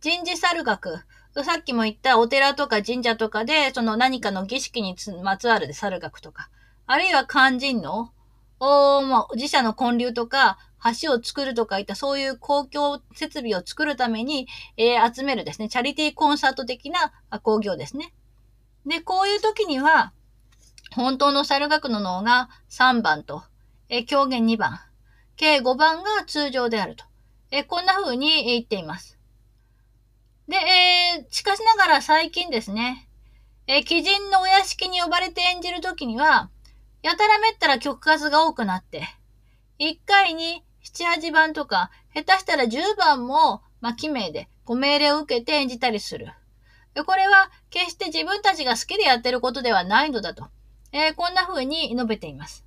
人事猿楽、さっきも言ったお寺とか神社とかで、その何かの儀式にまつわる猿楽とか、あるいは肝心の、おまあ、自社の建立とか、橋を作るとかいったそういう公共設備を作るために、えー、集めるですね、チャリティーコンサート的な工業ですね。で、こういう時には、本当の猿楽の脳が3番と、えー、狂言2番、計5番が通常であると。えー、こんな風に言っています。で、えー、しかしながら最近ですね、えー、鬼人のお屋敷に呼ばれて演じるときには、やたらめったら曲数が多くなって、1回に7、8番とか、下手したら10番も、まあ、記名でご命令を受けて演じたりする。これは決して自分たちが好きでやってることではないのだと。えー、こんな風に述べています。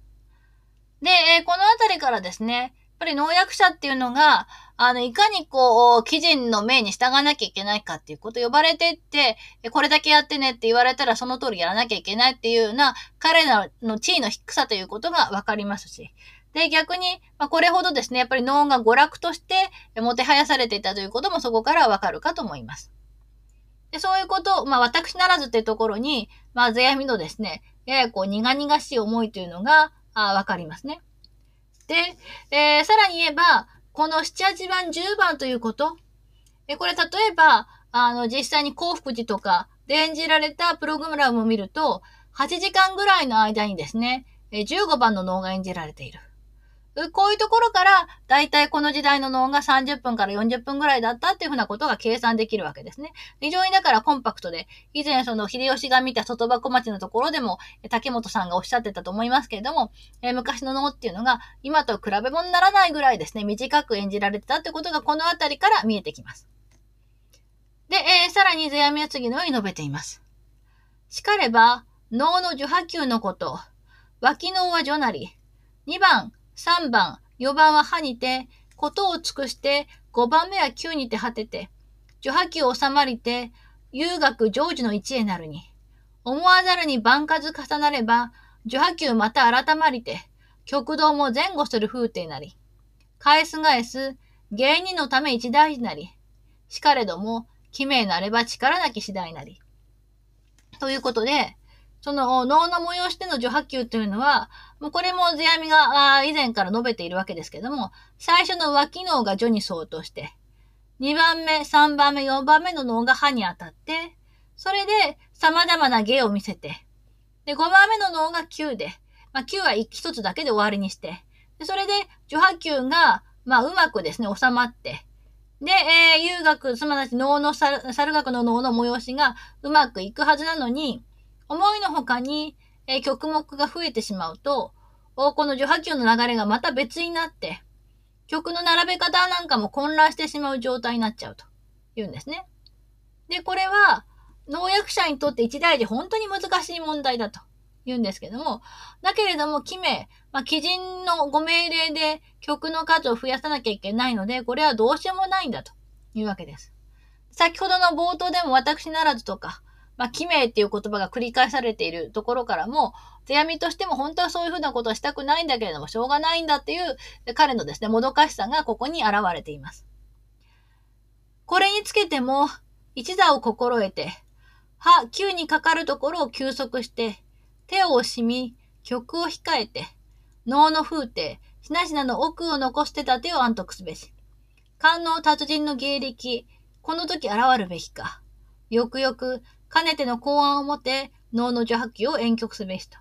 で、えー、このあたりからですね、ぱり農薬者っていうのが、あの、いかにこう、基人の命に従わなきゃいけないかっていうこと呼ばれてって、これだけやってねって言われたらその通りやらなきゃいけないっていうような、彼らの地位の低さということがわかりますし、で、逆に、まあ、これほどですね、やっぱり脳が娯楽としてもてはやされていたということもそこからわかるかと思います。で、そういうこと、まあ、私ならずっていうところに、まあ、世阿弥のですね、ややこう、苦々しい思いというのが、あわかりますね。で、えー、さらに言えば、この7、8番、10番ということ、えこれ例えば、あの、実際に幸福寺とかで演じられたプログラムを見ると、8時間ぐらいの間にですね、15番の脳が演じられている。こういうところから、だいたいこの時代の脳が30分から40分ぐらいだったっていうふうなことが計算できるわけですね。非常にだからコンパクトで、以前その秀吉が見た外箱町のところでも、竹本さんがおっしゃってたと思いますけれども、え、昔の脳っていうのが今と比べ物にならないぐらいですね、短く演じられてたってことがこのあたりから見えてきます。で、えー、さらに世阿弥は次のように述べています。しかれば、脳の受波球のこと、脇脳は序なり、2番、3番、4番は歯にて、ことを尽くして、5番目は9にて果てて、序波球収まりて、遊学成就の一へなるに。思わざるに番数重なれば、序波球また改まりて、極道も前後する風景なり。返す返す、芸人のため一大事なり。しかれども、奇名なれば力なき次第なり。ということで、その脳の催しでの序波球というのは、これも世阿弥が以前から述べているわけですけども、最初の脇脳が序に相当して、2番目、3番目、4番目の脳が歯に当たって、それで様々な芸を見せて、で、5番目の脳が9で、まあ、9は1つだけで終わりにして、でそれで序波球が、まあ、うまくですね、収まって、で、えー、遊学、つまり脳の猿学の脳の催しがうまくいくはずなのに、思いのほかに、えー、曲目が増えてしまうと、この序波球の流れがまた別になって、曲の並べ方なんかも混乱してしまう状態になっちゃうと言うんですね。で、これは、農薬者にとって一大事本当に難しい問題だと言うんですけども、だけれども、記名、まあ、基人のご命令で曲の数を増やさなきゃいけないので、これはどうしようもないんだというわけです。先ほどの冒頭でも私ならずとか、まあ、記名っていう言葉が繰り返されているところからも、手闇としても本当はそういうふうなことはしたくないんだけれども、しょうがないんだっていう彼のですね、もどかしさがここに現れています。これにつけても、一座を心得て、歯、急にかかるところを休息して、手を惜しみ、曲を控えて、脳の風景、しなしなの奥を残してた手を安徳すべし。官能達人の芸歴、この時現るべきか。よくよく、かねての公安をもて、脳の邪気を遠曲すべしと。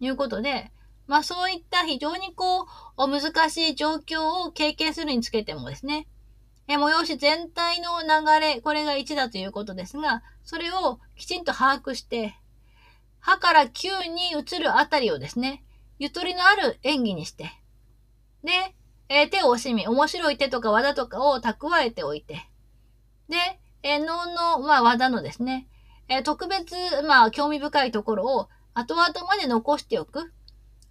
いうことで、まあそういった非常にこう、難しい状況を経験するにつけてもですね、え催し全体の流れ、これが1だということですが、それをきちんと把握して、歯から9に移るあたりをですね、ゆとりのある演技にして、で、えー、手を惜しみ、面白い手とか技とかを蓄えておいて、で、えー、脳の、まあ、技のですね、えー、特別、まあ、興味深いところを後々まで残しておく。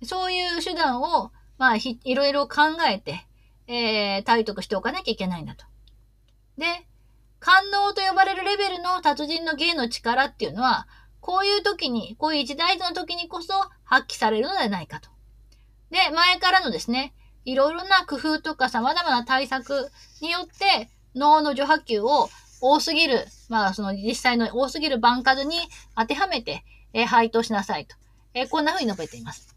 そういう手段を、まあ、いろいろ考えて、えー、体得しておかなきゃいけないんだと。で、官能と呼ばれるレベルの達人の芸の力っていうのは、こういう時に、こういう一大事の時にこそ発揮されるのではないかと。で、前からのですね、いろいろな工夫とか様々な対策によって、脳の除波球を多すぎる、まあその実際の多すぎる番数に当てはめて、えー、配当しなさいと。えー、こんな風に述べています。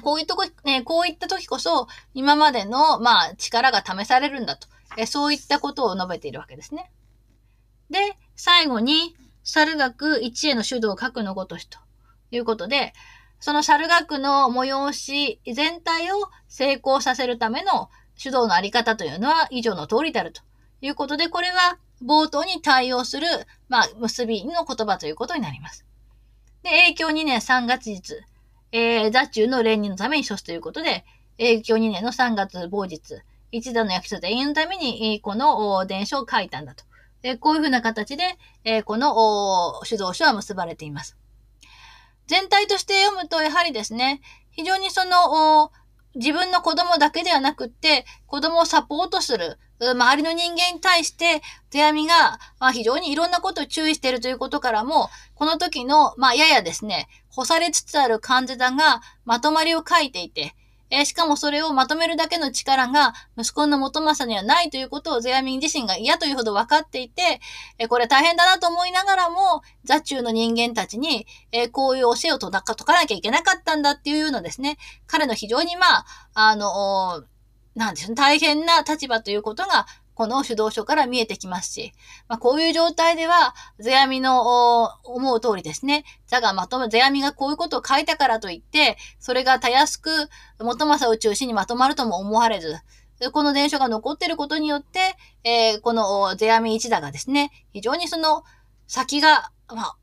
こういうとこ、ね、こういった時こそ、今までの、まあ、力が試されるんだと。えそういったことを述べているわけですね。で、最後に、猿学一への主導を書くのごとしということで、その猿学の催し全体を成功させるための主導のあり方というのは以上の通りであるということで、これは冒頭に対応する、まあ、結びの言葉ということになります。で、影響2年3月日、えー、座中の連任のために処すということで、影響2年の3月某日、一段の役所全員のために、この伝書を書いたんだと。こういうふうな形で、この主導書は結ばれています。全体として読むと、やはりですね、非常にその、自分の子供だけではなくって、子供をサポートする、周りの人間に対して、手編みが、まあ、非常にいろんなことを注意しているということからも、この時の、まあ、ややですね、干されつつある患者さがまとまりを書いていて、え、しかもそれをまとめるだけの力が息子の元政にはないということをゼアミン自身が嫌というほど分かっていて、え、これ大変だなと思いながらも、座中の人間たちに、え、こういう教えを解かなきゃいけなかったんだっていうようなですね、彼の非常にまあ、あの、なんでしょう、大変な立場ということがこの主導書から見えてきますし、まあ、こういう状態では、世阿弥の思う通りですね、座がまとめ、世阿弥がこういうことを書いたからといって、それがたやすく元政を中心にまとまるとも思われず、この伝書が残っていることによって、えー、この世阿弥一座がですね、非常にその先が、まあ、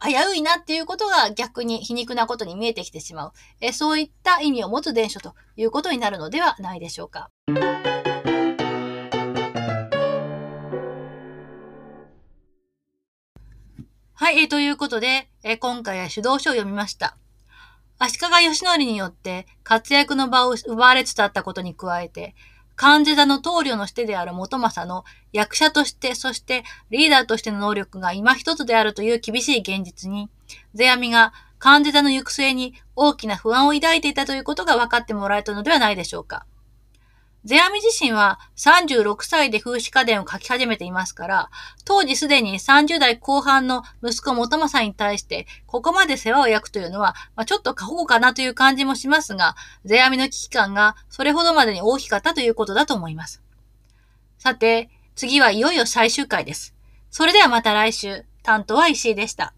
危ういなっていうことが逆に皮肉なことに見えてきてしまう。えそういった意味を持つ伝書ということになるのではないでしょうか。はい、えー、ということで、えー、今回は主導書を読みました。足利義則によって活躍の場を奪われつつあったことに加えて、漢字座の棟梁のしてである元政の役者として、そしてリーダーとしての能力が今一つであるという厳しい現実に、世阿弥が漢字座の行く末に大きな不安を抱いていたということが分かってもらえたのではないでしょうか。ゼアミ自身は36歳で風刺家電を書き始めていますから、当時すでに30代後半の息子元正に対して、ここまで世話を焼くというのは、まあ、ちょっと過保護かなという感じもしますが、ゼアミの危機感がそれほどまでに大きかったということだと思います。さて、次はいよいよ最終回です。それではまた来週、担当は石井でした。